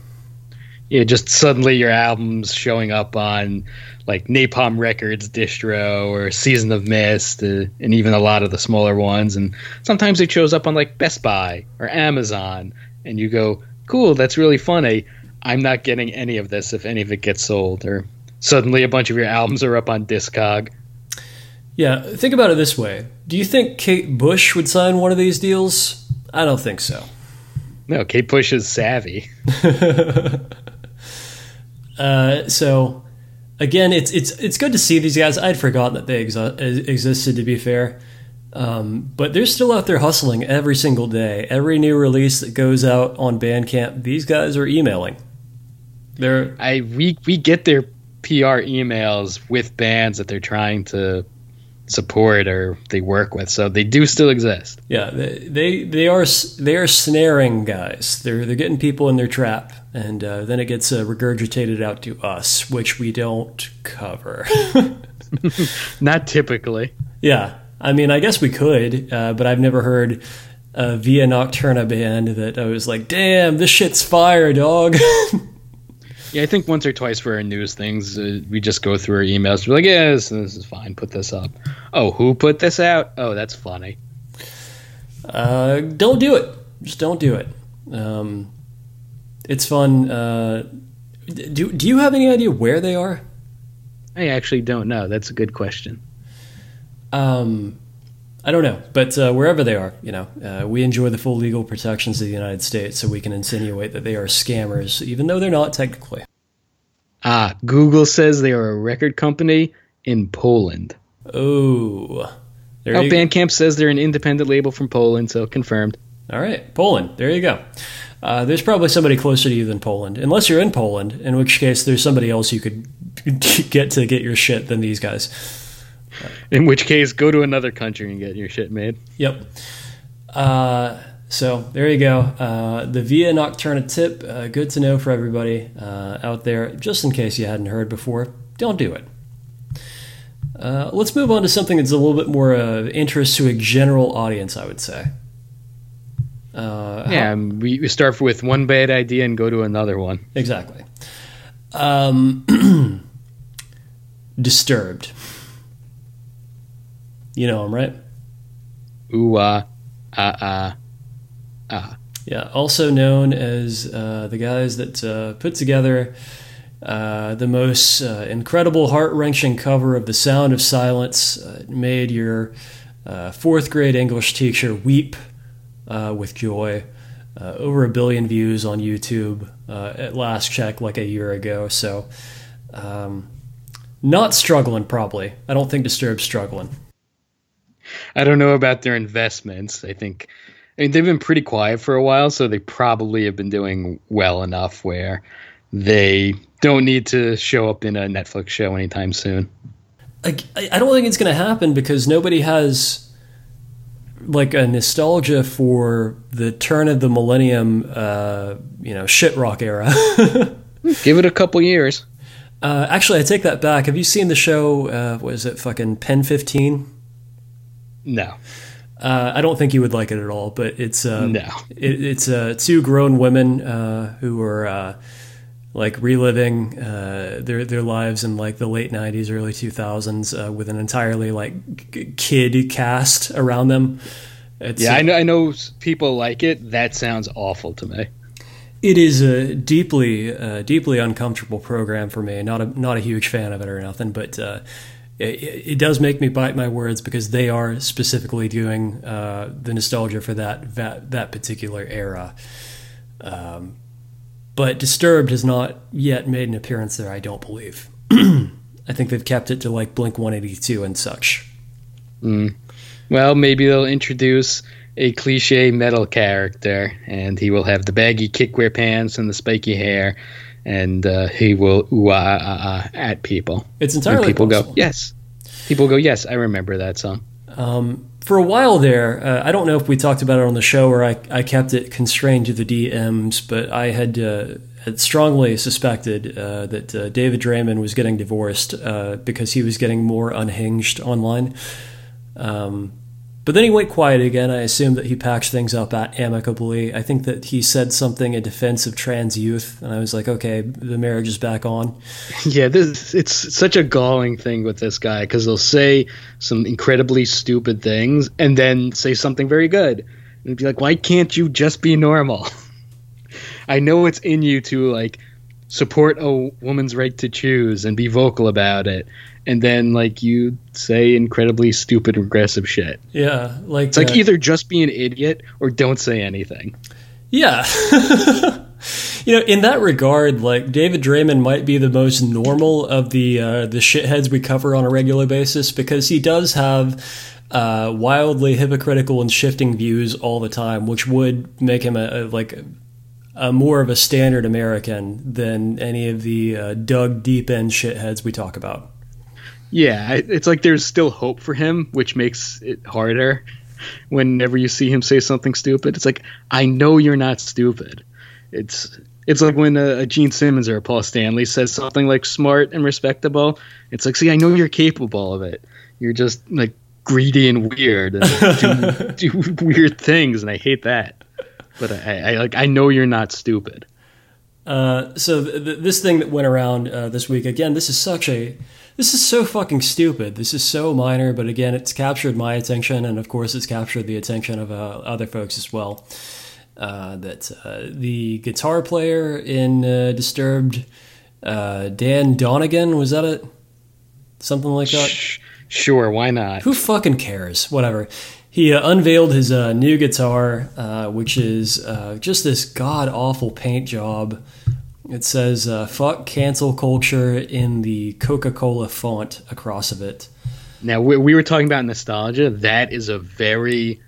S3: Yeah, just suddenly your album's showing up on like Napalm Records distro or Season of Mist, uh, and even a lot of the smaller ones. And sometimes it shows up on like Best Buy or Amazon, and you go, "Cool, that's really funny." I'm not getting any of this if any of it gets sold. Or suddenly a bunch of your albums are up on Discog.
S2: Yeah, think about it this way. Do you think Kate Bush would sign one of these deals? I don't think so.
S3: No, Kate Bush is savvy.
S2: uh, so, again, it's it's it's good to see these guys. I'd forgotten that they exi- existed. To be fair, um, but they're still out there hustling every single day. Every new release that goes out on Bandcamp, these guys are emailing. They're
S3: I we we get their PR emails with bands that they're trying to support or they work with. So they do still exist.
S2: Yeah, they they, they are they are snaring guys. They're they're getting people in their trap, and uh, then it gets uh, regurgitated out to us, which we don't cover.
S3: Not typically.
S2: Yeah, I mean, I guess we could, uh, but I've never heard a Via Nocturna band that I was like, "Damn, this shit's fire, dog."
S3: Yeah, I think once or twice for our news things, uh, we just go through our emails. We're like, yeah, this, this, is fine. Put this up. Oh, who put this out? Oh, that's funny.
S2: Uh, don't do it. Just don't do it. Um, it's fun. Uh, do Do you have any idea where they are?
S3: I actually don't know. That's a good question.
S2: Um, I don't know, but uh, wherever they are, you know, uh, we enjoy the full legal protections of the United States, so we can insinuate that they are scammers, even though they're not technically.
S3: Ah, Google says they are a record company in Poland.
S2: Oh,
S3: there oh, Bandcamp says they're an independent label from Poland, so confirmed.
S2: All right, Poland. There you go. Uh, there's probably somebody closer to you than Poland, unless you're in Poland, in which case there's somebody else you could get to get your shit than these guys.
S3: In which case, go to another country and get your shit made.
S2: Yep. Uh, so there you go. Uh, the Via Nocturna tip, uh, good to know for everybody uh, out there, just in case you hadn't heard before. Don't do it. Uh, let's move on to something that's a little bit more of interest to a general audience, I would say.
S3: Uh, yeah, we, we start with one bad idea and go to another one.
S2: Exactly. Um, disturbed. You know him, right?
S3: Ooh, ah, ah, ah, ah.
S2: Yeah, also known as uh, the guys that uh, put together uh, the most uh, incredible, heart wrenching cover of The Sound of Silence. Uh, made your uh, fourth grade English teacher weep with joy. over a billion views on YouTube at last check, like a year ago. So, um, not struggling, probably. I don't think Disturbed's struggling.
S3: I don't know about their investments. I think I mean they've been pretty quiet for a while, so they probably have been doing well enough where they don't need to show up in a Netflix show anytime soon.
S2: I, I don't think it's going to happen because nobody has like a nostalgia for the turn of the millennium, uh, you know, shit rock era.
S3: Give it a couple years.
S2: Uh, actually, I take that back. Have you seen the show? Uh, what is it? Fucking Pen Fifteen.
S3: No.
S2: Uh, I don't think you would like it at all, but it's uh,
S3: No.
S2: it, it's uh, two grown women uh, who are uh, like reliving uh, their their lives in like the late '90s, early 2000s, uh, with an entirely like kid cast around them. It's,
S3: Yeah, I know. I know people like it. That sounds awful to me.
S2: It is a deeply, uh, deeply uncomfortable program for me. Not a not a huge fan of it or nothing, but uh, it, it does make me bite my words because they are specifically doing uh, the nostalgia for that that, that particular era. Um, but Disturbed has not yet made an appearance there. I don't believe. I think they've kept it to like Blink One Eighty Two and such.
S3: Well, maybe they'll introduce a cliche metal character, and he will have the baggy kickwear pants and the spiky hair, and uh, he will ooh ah, ah, ah at people.
S2: It's
S3: And
S2: entirely
S3: people
S2: possible.
S3: go, yes. People go, yes. I remember that song.
S2: Um, for a while there, uh, I don't know if we talked about it on the show or I, I kept it constrained to the DMs, but I had, uh, had strongly suspected uh, that uh, David Draiman was getting divorced uh, because he was getting more unhinged online. Um, but then he went quiet again. I assume that he patched things up amicably. I think that he said something in defense of trans youth, and I was like, okay, the marriage is back on.
S3: Yeah, this it's such a galling thing with this guy because they'll say some incredibly stupid things and then say something very good, and be like, "Why can't you just be normal?" I know it's in you to like support a woman's right to choose and be vocal about it, and then like you say incredibly stupid, regressive shit.
S2: Yeah, like
S3: It's like
S2: uh,
S3: either just be an idiot or don't say anything.
S2: Yeah. you know, in that regard, like David Draiman might be the most normal of the uh, the shitheads we cover on a regular basis because he does have uh, wildly hypocritical and shifting views all the time, which would make him a, a like a more of a standard American than any of the uh, dug deep end shitheads we talk about.
S3: Yeah, it's like there's still hope for him, which makes it harder whenever you see him say something stupid. It's like I know you're not stupid. It's it's like when a, a Gene Simmons or a Paul Stanley says something like smart and respectable. It's like, see, I know you're capable of it. You're just like greedy and weird and do, do weird things, and I hate that. But I, I like I know you're not stupid.
S2: Uh, so th- th- this thing that went around uh, this week again, this is such a this is so fucking stupid. This is so minor, but again, it's captured my attention, and of course, it's captured the attention of uh, other folks as well. Uh, that uh, the guitar player in uh, Disturbed, uh, Dan Donegan, was that it? Something like that.
S3: Sure, why not?
S2: Who fucking cares? Whatever. He uh, unveiled his uh, new guitar, uh, which is uh, just this god awful paint job. It says uh, "fuck cancel culture" in the Coca-Cola font across of it.
S3: Now we, we were talking about nostalgia. That is a very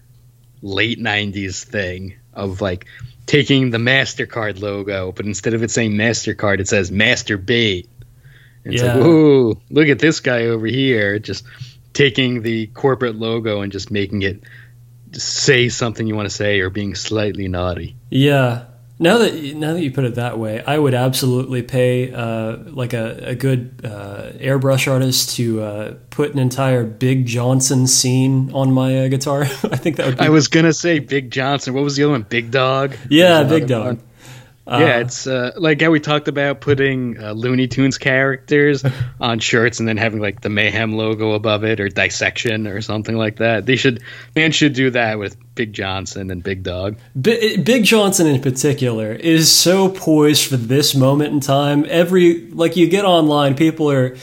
S3: late '90s thing of like taking the Mastercard logo, but instead of it saying Mastercard, it says Masturbate. And It's
S2: Yeah.
S3: like, ooh, look at this guy over here, just taking the corporate logo and just making it say something you want to say or being slightly naughty.
S2: Yeah. Now that now that you put it that way, I would absolutely pay uh, like a, a good uh, airbrush artist to uh, put an entire Big Johnson scene on my uh, guitar. I think that would be
S3: I was gonna say Big Johnson. What was the other one? Big Dog.
S2: yeah, Big Dog.
S3: one. Yeah, it's uh, like how we talked about putting uh, Looney Tunes characters on shirts and then having like the Mayhem logo above it or dissection or something like that. They should, man, should do that with Big Johnson and Big Dog.
S2: Bi- Big Johnson in particular is so poised for this moment in time. Every like you get online, people are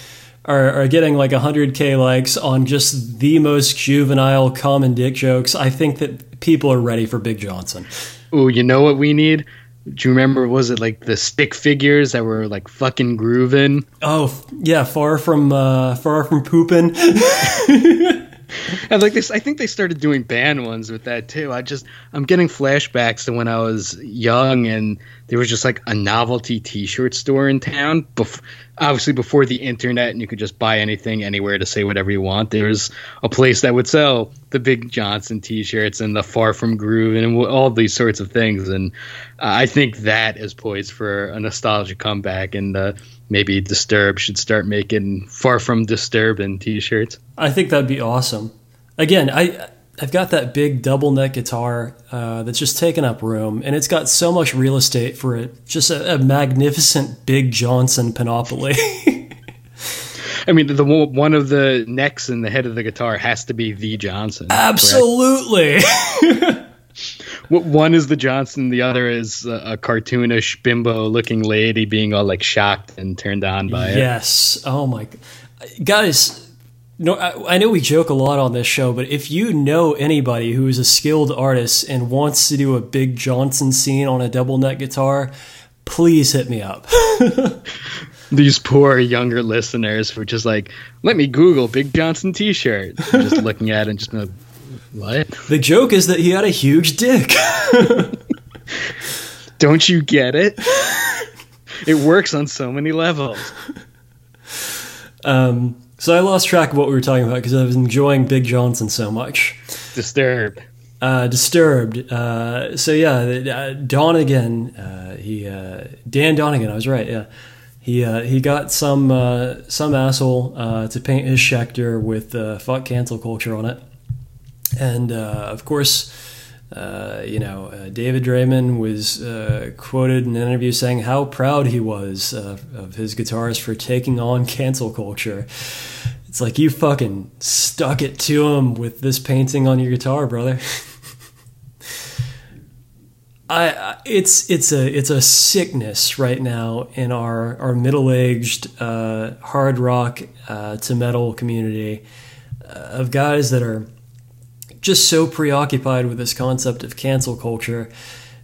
S2: are, are getting like 100k likes on just the most juvenile common dick jokes. I think that people are ready for Big Johnson.
S3: Ooh, you know what we need? Do you remember? Was it like the stick figures that were like fucking grooving?
S2: Oh yeah, far from uh, far from pooping.
S3: and like this, I think they started doing band ones with that too. I just I'm getting flashbacks to when I was young and there was just like a novelty T-shirt store in town. Bef- obviously before the internet and you could just buy anything anywhere to say whatever you want. There was a place that would sell the Big Johnson T-shirts and the Far From Groove and all these sorts of things. And uh, I think that is poised for a nostalgia comeback and. Uh, maybe Disturb should start making Far From Disturbing T-shirts.
S2: I think that'd be awesome. Again, I I've got that big double neck guitar uh, that's just taking up room, and it's got so much real estate for it. Just a, a magnificent Big Johnson panoply.
S3: I mean, the one of the necks and the head of the guitar has to be the Johnson.
S2: Absolutely.
S3: one is the Johnson, the other is a, a cartoonish bimbo-looking lady being all like shocked and turned on by
S2: yes.
S3: it.
S2: Yes. Oh my, guys. No, I, I, know we joke a lot on this show, but if you know anybody who is a skilled artist and wants to do a big Johnson scene on a double neck guitar, please hit me up.
S3: These poor younger listeners were just like, "Let me Google Big Johnson T-shirt," just looking at it and just like, what?
S2: The joke is that he had a huge dick.
S3: Don't you get it? It works on so many levels.
S2: Um, so I lost track of what we were talking about because I was enjoying Big Johnson so much.
S3: Disturbed.
S2: Uh, disturbed. Uh, so yeah, uh, Donegan. Uh, he uh, Dan Donegan. I was right. Yeah, he uh, he got some some asshole to paint his Schecter with "fuck cancel culture" on it. And uh, of course, uh, you know, uh, David Draiman was uh, quoted in an interview saying how proud he was uh, of his guitars for taking on cancel culture. It's like you fucking stuck it to him with this painting on your guitar, brother. I, it's it's a it's a sickness right now in our our middle aged uh, hard rock to metal community of guys that are just so preoccupied with this concept of cancel culture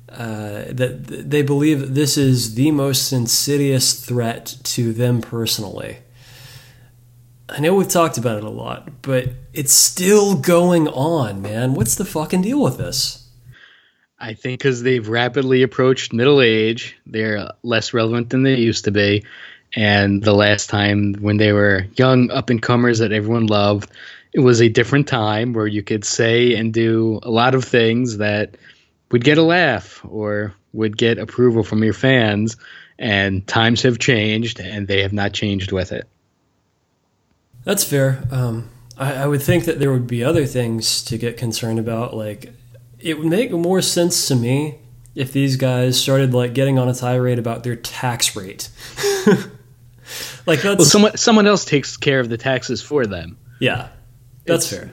S2: uh, that they believe this is the most insidious threat to them personally. I know we've talked about it a lot, but it's still going on, man. What's the fucking deal with this?
S3: I think because they've rapidly approached middle age, they're less relevant than they used to be. And the last time when they were young up and comers that everyone loved, it was a different time where you could say and do a lot of things that would get a laugh or would get approval from your fans. And times have changed, and they have not changed with it.
S2: That's fair. Um, I, I would think that there would be other things to get concerned about. Like, it would make more sense to me if these guys started like getting on a tirade about their tax rate.
S3: like that's well, someone someone else takes care of the taxes for them.
S2: Yeah, that's fair.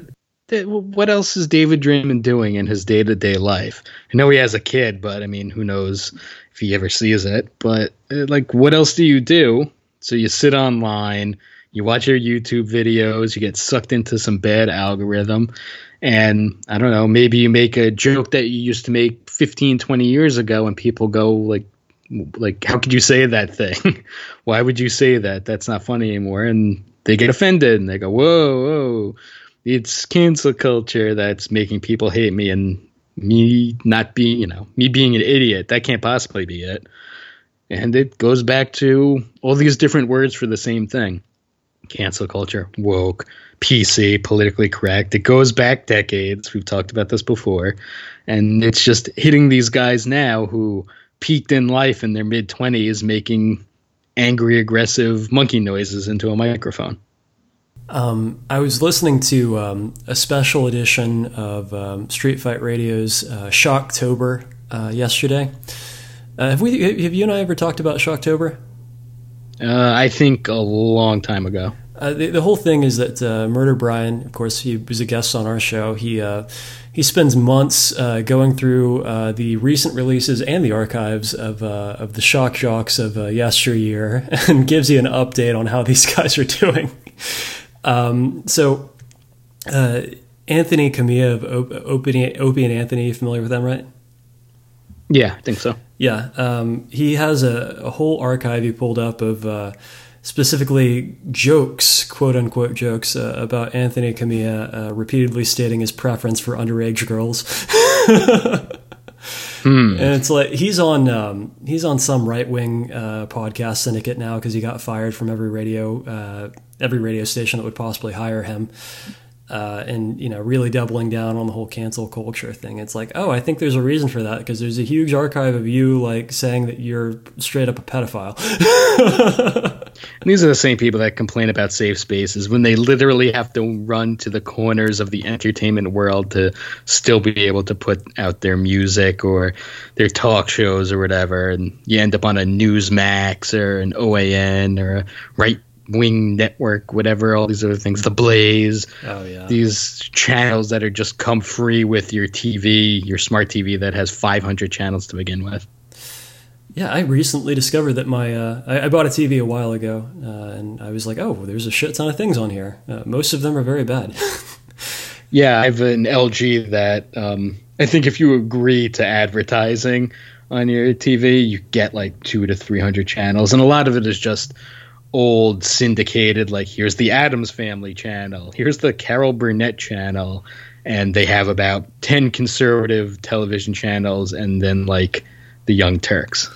S3: what else is David Draiman doing in his day to day life? I know he has a kid, but I mean, who knows if he ever sees it? But uh, like, what else do you do? So you sit online, you watch your YouTube videos, you get sucked into some bad algorithm, and I don't know, maybe you make a joke that you used to make 15, 20 years ago, and people go like, like, how could you say that thing? Why would you say that? That's not funny anymore. And they get offended and they go, whoa, whoa it's cancel culture that's making people hate me and me not being, you know, me being an idiot. That can't possibly be it. And it goes back to all these different words for the same thing cancel culture, woke, PC, politically correct. It goes back decades. We've talked about this before. And it's just hitting these guys now who peaked in life in their mid 20s making angry, aggressive monkey noises into a microphone.
S2: Um, I was listening to um, a special edition of um, Street Fight Radio's uh, Shocktober uh, yesterday. Uh, have we? Have you and I ever talked about Shocktober?
S3: Uh, I think a long time ago.
S2: Uh, the, the, whole thing is that uh, Murder Brian, of course, he was a guest on our show. He he spends months going through the recent releases and the archives of of the shock jocks of yesteryear, and gives you an update on how these guys are doing. Um, so, uh, Anthony Cumia of Opie, Opie and Anthony, familiar with them, right?
S3: Yeah, I think so.
S2: Yeah, um, he has a, a, whole archive he pulled up of uh, specifically jokes, quote unquote jokes, uh, about Anthony Cumia uh, repeatedly stating his preference for underage girls. And it's like he's on um, he's on some right wing uh, podcast syndicate now because he got fired from every radio uh, every radio station that would possibly hire him. Uh, and you know, really doubling down on the whole cancel culture thing. It's like, oh, I think there's a reason for that because there's a huge archive of you like saying that you're straight up a pedophile.
S3: These are the same people that complain about safe spaces when they literally have to run to the corners of the entertainment world to still be able to put out their music or their talk shows or whatever. And you end up on a Newsmax or an OAN or a right wing network, whatever, all these other things, the Blaze.
S2: oh yeah,
S3: These channels that are just come free with your TV, your smart TV that has 500 channels to begin with.
S2: Yeah, I recently discovered that my uh, I, I bought a TV a while ago, uh, and I was like, oh, there's a shit ton of things on here. Uh, most of them are very bad.
S3: Yeah, I have an LG that um, I think if you agree to advertising on your TV, you get like two to three hundred channels, and a lot of it is just old syndicated. Like here's the Addams Family channel, here's the Carol Burnett channel, and they have about ten conservative television channels, and then like the Young Turks.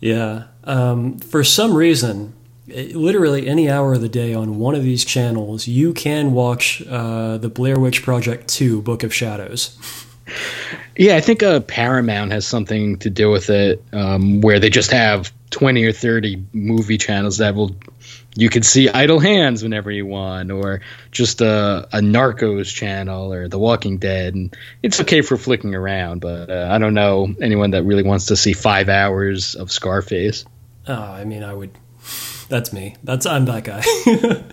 S2: yeah, um, for some reason, it- literally any hour of the day on one of these channels, you can watch uh, the Blair Witch Project Two: Book of Shadows.
S3: Yeah, I think uh, Paramount has something to do with it, um, where they just have twenty or thirty movie channels that will you can see Idle Hands whenever you want, or just a, a Narcos channel or The Walking Dead, and it's okay for flicking around. But uh, I don't know anyone that really wants to see five hours of Scarface.
S2: Oh, I mean, I would. That's me. That's I'm that guy.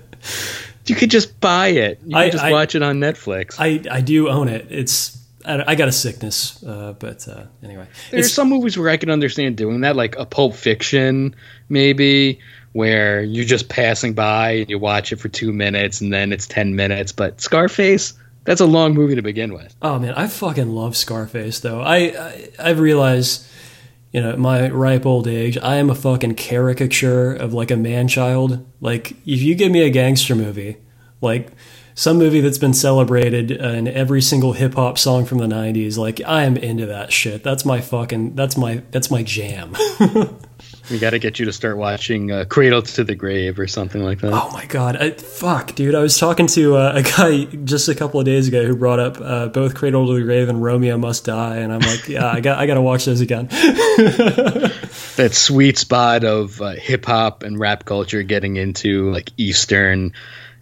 S3: You could just buy it. You could
S2: I-
S3: just
S2: I-
S3: watch it on Netflix.
S2: I I do own it. It's I, I got a sickness, uh, but uh, anyway,
S3: There's some movies where I can understand doing that, like a Pulp Fiction, maybe, where you're just passing by and you watch it for two minutes and then it's 10 minutes. But Scarface, that's a long movie to begin with.
S2: Oh man, I fucking love Scarface though. I, I I've realized, you know, at my ripe old age, I am a fucking caricature of like a man child. Like if you give me a gangster movie, like some movie that's been celebrated in every single hip hop song from the '90s, like I am into that shit. That's my fucking that's my that's my jam.
S3: We got to get you to start watching uh, Cradle to the Grave or something like that.
S2: Oh my god, I, fuck, dude! I was talking to uh, a guy just a couple of days ago who brought up uh, both Cradle to the Grave and Romeo Must Die, and I'm like, yeah, I got, I got to watch those again.
S3: That sweet spot of uh, hip hop and rap culture getting into like Eastern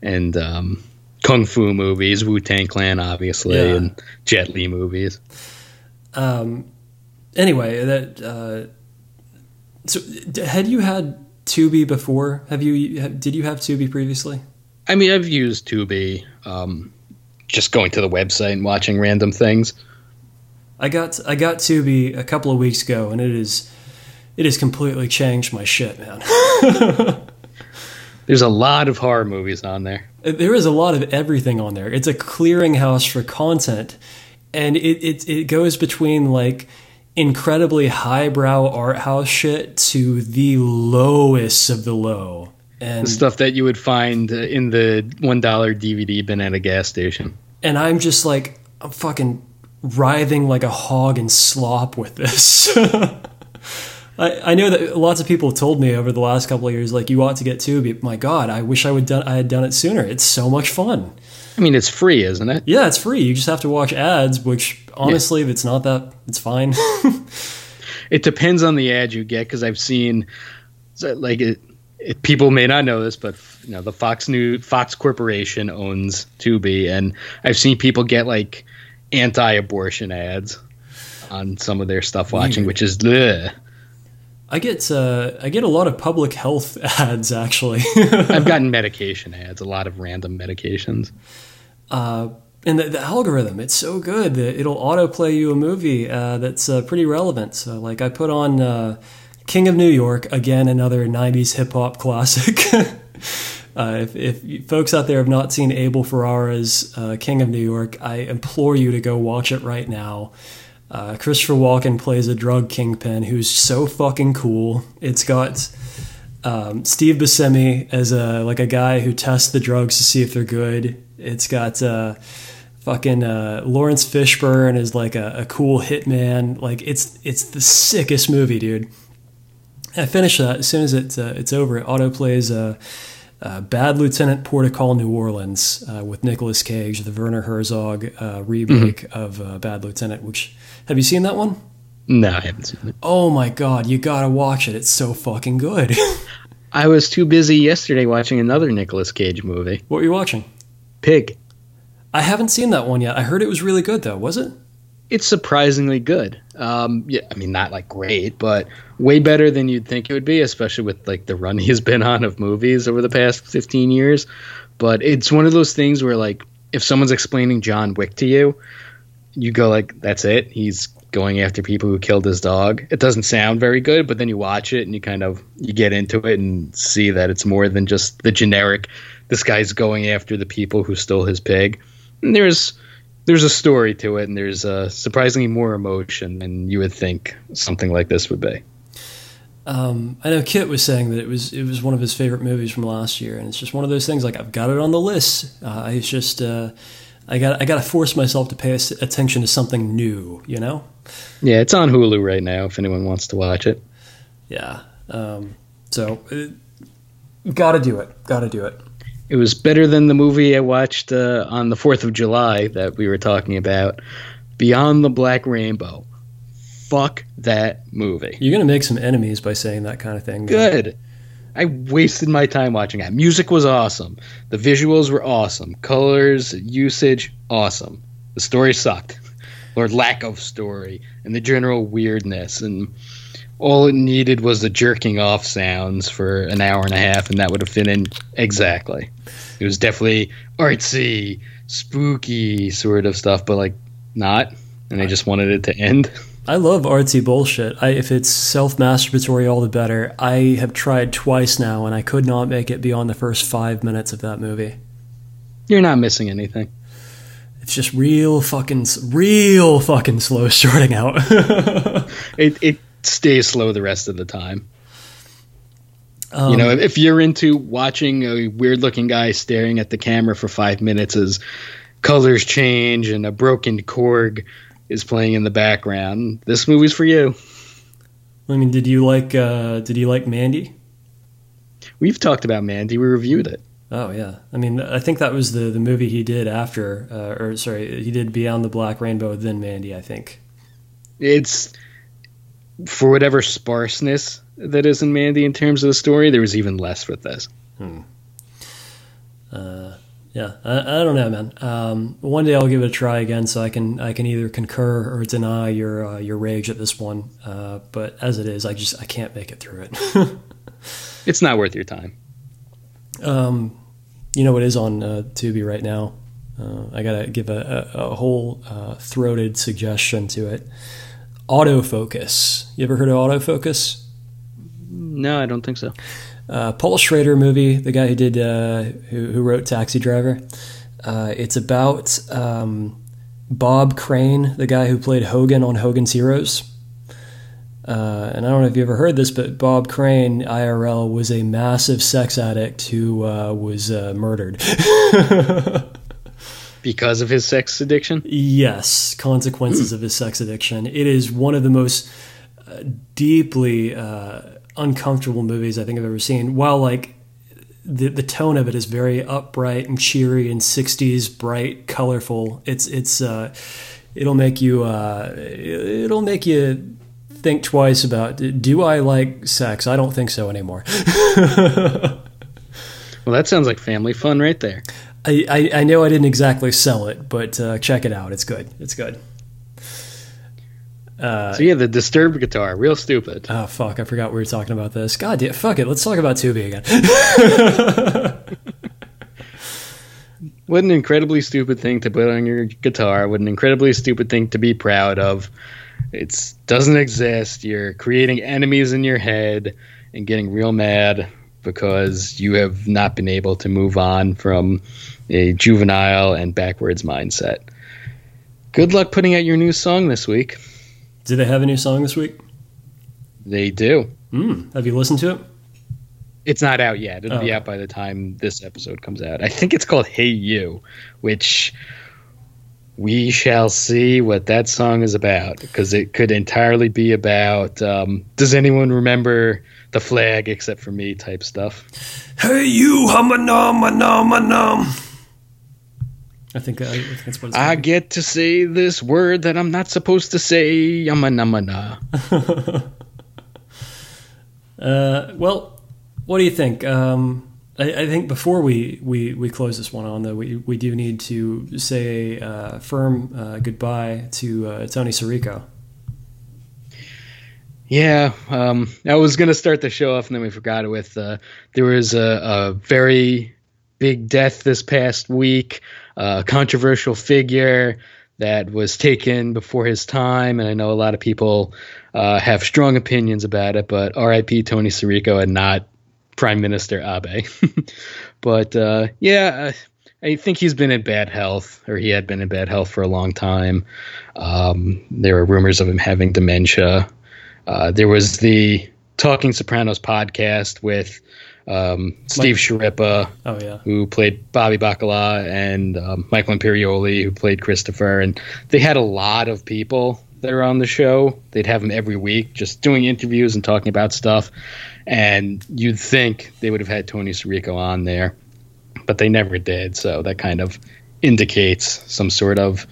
S3: and um, kung fu movies, Wu Tang Clan, obviously,
S2: Yeah.
S3: and Jet Li movies. Um.
S2: Anyway, that uh, so d- had you had Tubi before? Have you did you have Tubi previously?
S3: I mean, I've used Tubi, um, just going to the website and watching random things.
S2: I got I got Tubi a couple of weeks ago, and it is it has completely changed my shit, man.
S3: There's a lot of horror movies on there.
S2: there is a lot of everything on there. It's a clearinghouse for content, and it it, it goes between like incredibly highbrow art house shit to the lowest of the low. And
S3: The stuff that you would find uh, in the one dollar DVD bin at a gas station.
S2: and I'm just like I'm fucking writhing like a hog in slop with this. I, I know that lots of people have told me over the last couple of years, like you ought to get Tubi. My God, I wish I would done I had done it sooner. It's so much fun.
S3: I mean, it's free, isn't it?
S2: Yeah, it's free. You just have to watch ads, which honestly, if it's not that, it's fine.
S3: It depends on the ad you get because I've seen, like, it, it, people may not know this, but you know, the Fox New Fox Corporation owns Tubi, and I've seen people get like anti-abortion ads on some of their stuff watching, which is ugh.
S2: I get uh, I get a lot of public health ads actually.
S3: I've gotten medication ads, a lot of random medications.
S2: uh, and the, the algorithm, it's so good that it'll autoplay you a movie uh, that's uh, pretty relevant. So, like, I put on uh, King of New York again, another '90s hip hop classic. uh, if, if folks out there have not seen Abel Ferrara's uh, King of New York, I implore you to go watch it right now. Uh, Christopher Walken plays a drug kingpin who's so fucking cool. It's got Um, Steve Buscemi as a like a guy who tests the drugs to see if they're good. It's got uh, fucking uh, Laurence Fishburne as like a, a cool hitman. Like it's it's the sickest movie, dude. I finished that as soon as it uh, it's over. It auto plays uh, uh, Bad Lieutenant Port of Call New Orleans uh, with Nicolas Cage, the Werner Herzog uh, remake of uh, Bad Lieutenant. Which have you seen that one?
S3: No, I haven't seen it.
S2: Oh my god, you gotta watch it. It's so fucking good.
S3: I was too busy yesterday watching another Nicolas Cage movie,
S2: what were you watching?
S3: Pig.
S2: I haven't seen that one yet. I heard it was really good though. Was it?
S3: It's surprisingly good. Um, yeah, I mean, not like great, but way better than you'd think it would be, especially with like the run he's been on of movies over the past 15 years. But it's one of those things where like if someone's explaining John Wick to you, you go like, "That's it. He's going after people who killed his dog." It doesn't sound very good, but then you watch it and you kind of you get into it and see that it's more than just the generic. This guy's going after the people who stole his pig. And there's there's a story to it, and there's uh, surprisingly more emotion than you would think something like this would be.
S2: Um, I know Kit was saying that it was it was one of his favorite movies from last year, and it's just one of those things. Like I've got it on the list. Uh, it's just uh, I got I got to force myself to pay attention to something new. You know?
S3: Yeah, it's on Hulu right now if anyone wants to watch it.
S2: Yeah. Um, so uh, got to do it. Got to do it.
S3: It was better than the movie I watched uh, on the 4th of July that we were talking about, Beyond the Black Rainbow. Fuck that movie.
S2: You're gonna make some enemies by saying that kind of thing.
S3: Good. I wasted my time watching that. Music was awesome. The visuals were awesome. Colors, usage, awesome. The story sucked. Or lack of story. And the general weirdness. And all it needed was the jerking off sounds for an hour and a half, and that would have fit in exactly. It was definitely artsy, spooky sort of stuff, but like not. And I just wanted it to end.
S2: I love artsy bullshit. I, if it's self masturbatory, all the better. I have tried twice now, and I could not make it beyond the first five minutes of that movie.
S3: You're not missing anything.
S2: It's just real fucking, real fucking slow starting out.
S3: It it stays slow the rest of the time.
S2: Um,
S3: you know, if, if you're into watching a weird looking guy staring at the camera for five minutes as colors change and a broken Korg is playing in the background, this movie's for you.
S2: I mean, did you like? Uh, did you like Mandy?
S3: We've talked about Mandy. We reviewed it.
S2: Oh yeah. I mean, I think that was the the movie he did after, uh, or sorry, he did Beyond the Black Rainbow, then Mandy. I think.
S3: It's for whatever sparseness that is in Mandy in terms of the story. There was even less with this.
S2: Yeah, I, I don't know, man. Um, one day I'll give it a try again, so I can I can either concur or deny your uh, your rage at this one. Uh, but as it is, I just I can't make it through it.
S3: It's not worth your time.
S2: um, you know what is on uh, Tubi right now? Uh, I gotta give a, a, a whole uh, throated suggestion to it. Autofocus. You ever heard of autofocus?
S3: No, I don't think so.
S2: uh, Paul Schrader movie, the guy who did uh, who, who wrote Taxi Driver. Uh, it's about um, Bob Crane, the guy who played Hogan on Hogan's Heroes. Uh, and I don't know if you ever heard this, but Bob Crane IRL was a massive sex addict who uh, was uh, murdered.
S3: Because of his sex addiction?
S2: Yes, consequences of his sex addiction. It is one of the most uh, deeply uh, uncomfortable movies I think I've ever seen. While like the the tone of it is very upright and cheery and '60s, bright, colorful. It's it's uh, it'll make you uh, it'll make you think twice about do I like sex? I don't think so anymore.
S3: Well, that sounds like family fun right there.
S2: I, I, I know I didn't exactly sell it, but uh, check it out. It's good. It's good.
S3: so yeah, the disturbed guitar, real stupid.
S2: Oh fuck! I forgot we were talking about this. God damn, fuck it. Let's talk about Tubi again.
S3: What an incredibly stupid thing to put on your guitar. What an incredibly stupid thing to be proud of. It doesn't exist. You're creating enemies in your head and getting real mad because you have not been able to move on from a juvenile and backwards mindset. Good luck putting out your new song this week.
S2: Do they have a new song this week?
S3: They do.
S2: Hmm. Have you listened to it?
S3: It's not out yet. It'll
S2: Oh.
S3: be out by the time this episode comes out. I think it's called "Hey You," which we shall see what that song is about because it could entirely be about. Um, does anyone remember the flag except for me? Type stuff.
S2: Hey, you, hum a num a num a num. I think, uh, I think that's what it's
S3: I
S2: called.
S3: get to say this word that I'm not supposed to say. Yama nama na.
S2: Uh, well, what do you think? Um, I, I think before we, we, we close this one on, though, we, we do need to say a uh, firm uh, goodbye to uh, Tony Sirico.
S3: Yeah, um, I was gonna start the show off, and then we forgot it with. Uh, there was a, a very big death this past week, a controversial figure that was taken before his time, and I know a lot of people uh, have strong opinions about it. But R.I.P. Tony Sirico and not Prime Minister Abe. but uh, yeah. I think he's been in bad health, or he had been in bad health for a long time. Um, there were rumors of him having dementia. Uh, there was the Talking Sopranos podcast with um, Steve Schirripa,
S2: Oh, yeah.
S3: who played Bobby Bacala, and um, Michael Imperioli, who played Christopher. And they had a lot of people that are on the show. They'd have them every week, just doing interviews and talking about stuff. And you'd think they would have had Tony Sirico on there, but they never did. So that kind of indicates some sort of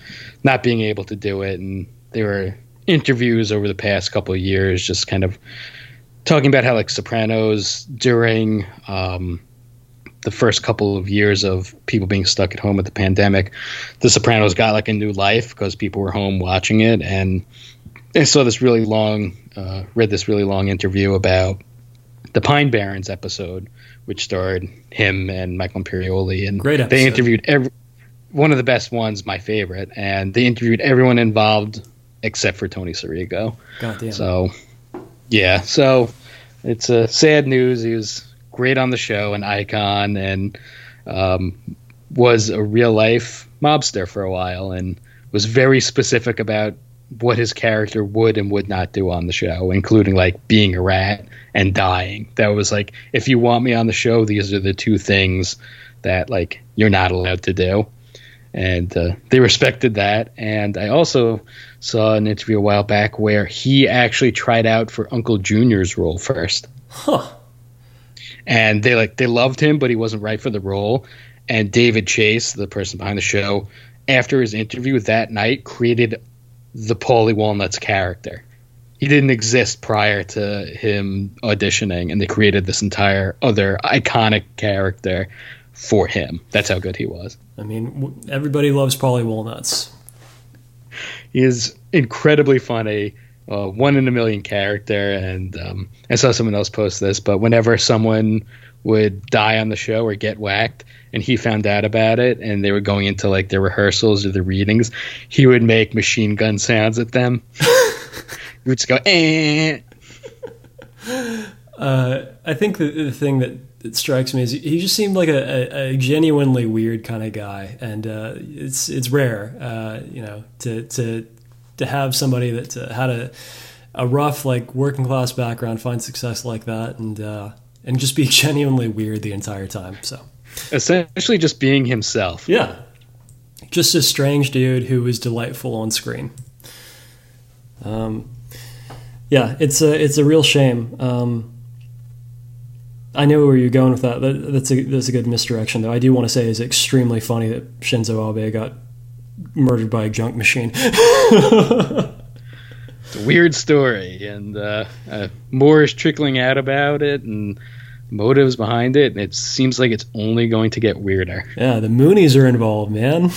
S3: not being able to do it. And they were interviews over the past couple of years, just kind of talking about how like Sopranos during um, the first couple of years of people being stuck at home with the pandemic, The Sopranos got like a new life because people were home watching it, and I saw this really long, uh, read this really long interview about the Pine Barrens episode, which starred him and Michael Imperioli, and
S2: Great
S3: they interviewed every one of the best ones, my favorite, and they interviewed everyone involved except for Tony
S2: damn.
S3: So, yeah. So it's a uh, sad news. He was great on the show, an icon, and um, was a real life mobster for a while, and was very specific about what his character would and would not do on the show, including like being a rat and dying. That was like, if you want me on the show, these are the two things that like you're not allowed to do. And uh, they respected that. And I also saw an interview a while back where he actually tried out for Uncle Junior's role first.
S2: Huh.
S3: And they like they loved him, but he wasn't right for the role. And David Chase, the person behind the show, after his interview that night, created the Paulie Walnuts character. He didn't exist prior to him auditioning, and they created this entire other iconic character for him. That's how good he was.
S2: I mean, everybody loves Paulie Walnuts.
S3: He is incredibly funny, uh, one in a million character. And um, I saw someone else post this, but whenever someone would die on the show or get whacked, and he found out about it, and they were going into like their rehearsals or the readings, he would make machine gun sounds at them. he would just go, eh.
S2: Uh, I think the, the thing that, that strikes me is he just seemed like a, a, a genuinely weird kind of guy, and uh, it's it's rare, uh, you know, to to to have somebody that uh, had a a rough like working class background find success like that, and uh, and just be genuinely weird the entire time. So
S3: Essentially, just being himself.
S2: yeah, just a strange dude who was delightful on screen. Um, yeah, it's a it's a real shame. Um, I know where you're going with that. that that's a that's a good misdirection, though. I do want to say it's extremely funny that Shinzo Abe got murdered by a junk machine.
S3: It's a weird story, and uh, uh, more is trickling out about it, and motives behind it. And it seems like it's only going to get weirder.
S2: yeah, the Moonies are involved, man.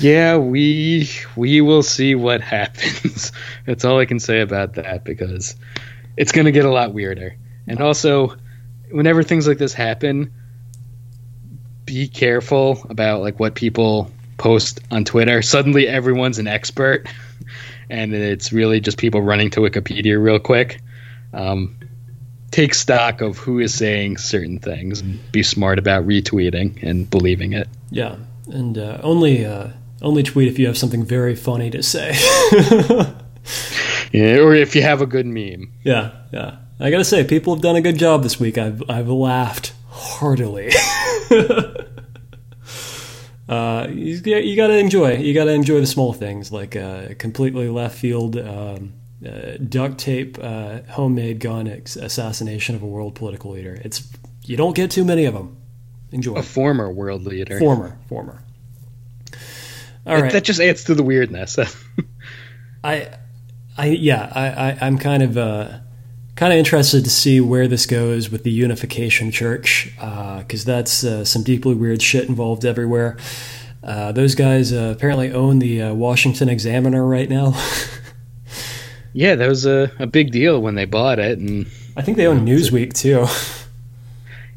S3: Yeah, we we will see what happens. That's all I can say about that because it's going to get a lot weirder. And also, whenever things like this happen, be careful about like what people post on Twitter. Suddenly, everyone's an expert, and it's really just people running to Wikipedia real quick. Um, take stock of who is saying certain things and be smart about retweeting and believing it.
S2: Yeah, and uh, only uh, only tweet if you have something very funny to say.
S3: Yeah, or if you have a good meme.
S2: yeah, yeah, I gotta say, people have done a good job this week. I've I've laughed heartily. uh, you, you gotta enjoy. You gotta enjoy the small things, like uh, completely left field um, uh, duct tape, uh, homemade gun assassination of a world political leader. It's you don't get too many of them. Enjoy.
S4: A former world leader.
S2: Former, former.
S4: All right. That just adds to the weirdness.
S2: I, I yeah, I, I I'm kind of uh, kind of interested to see where this goes with the Unification Church, because uh, that's uh, some deeply weird shit involved everywhere. Uh, those guys uh, apparently own the uh, Washington Examiner right now.
S4: yeah, that was a, a big deal when they bought it, and
S2: I think they own Newsweek too.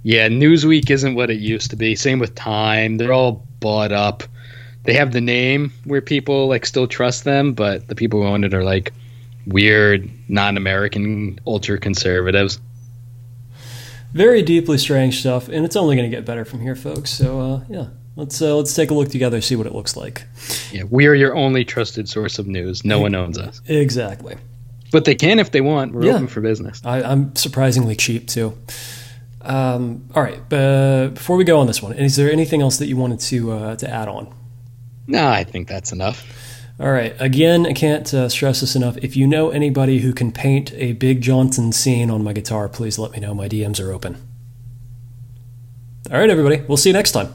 S4: yeah, Newsweek isn't what it used to be. Same with Time; they're all bought up. They have the name where people like still trust them, but the people who own it are like weird, non-American ultra conservatives.
S2: Very deeply strange stuff, and it's only going to get better from here, folks. So uh, yeah, let's uh, let's take a look together, see what it looks like.
S4: Yeah, we are your only trusted source of news. No one owns us.
S2: Exactly.
S4: But they can if they want. We're yeah. open for business.
S2: I, am surprisingly cheap too. Um, all right, uh, before we go on this one, is there anything else that you wanted to uh, to add on?
S4: No, I think that's enough.
S2: All right. Again, I can't uh, stress this enough. If you know anybody who can paint a Big Johnson scene on my guitar, please let me know. My DMs are open. All right, everybody. We'll see you next time.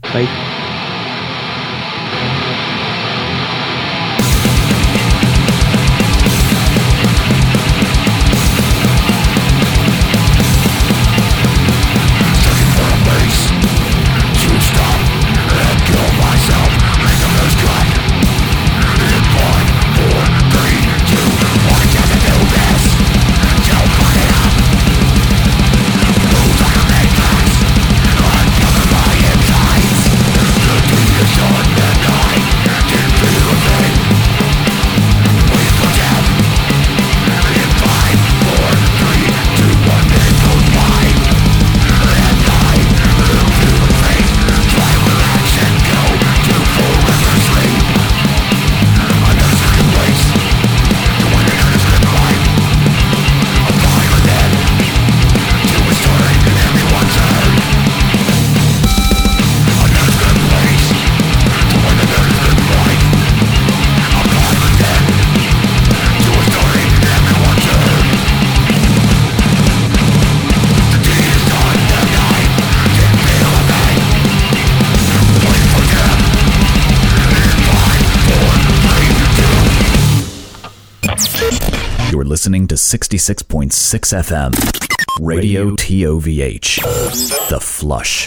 S4: Bye.
S1: 66.6 FM, Radio TOVH, The Flush.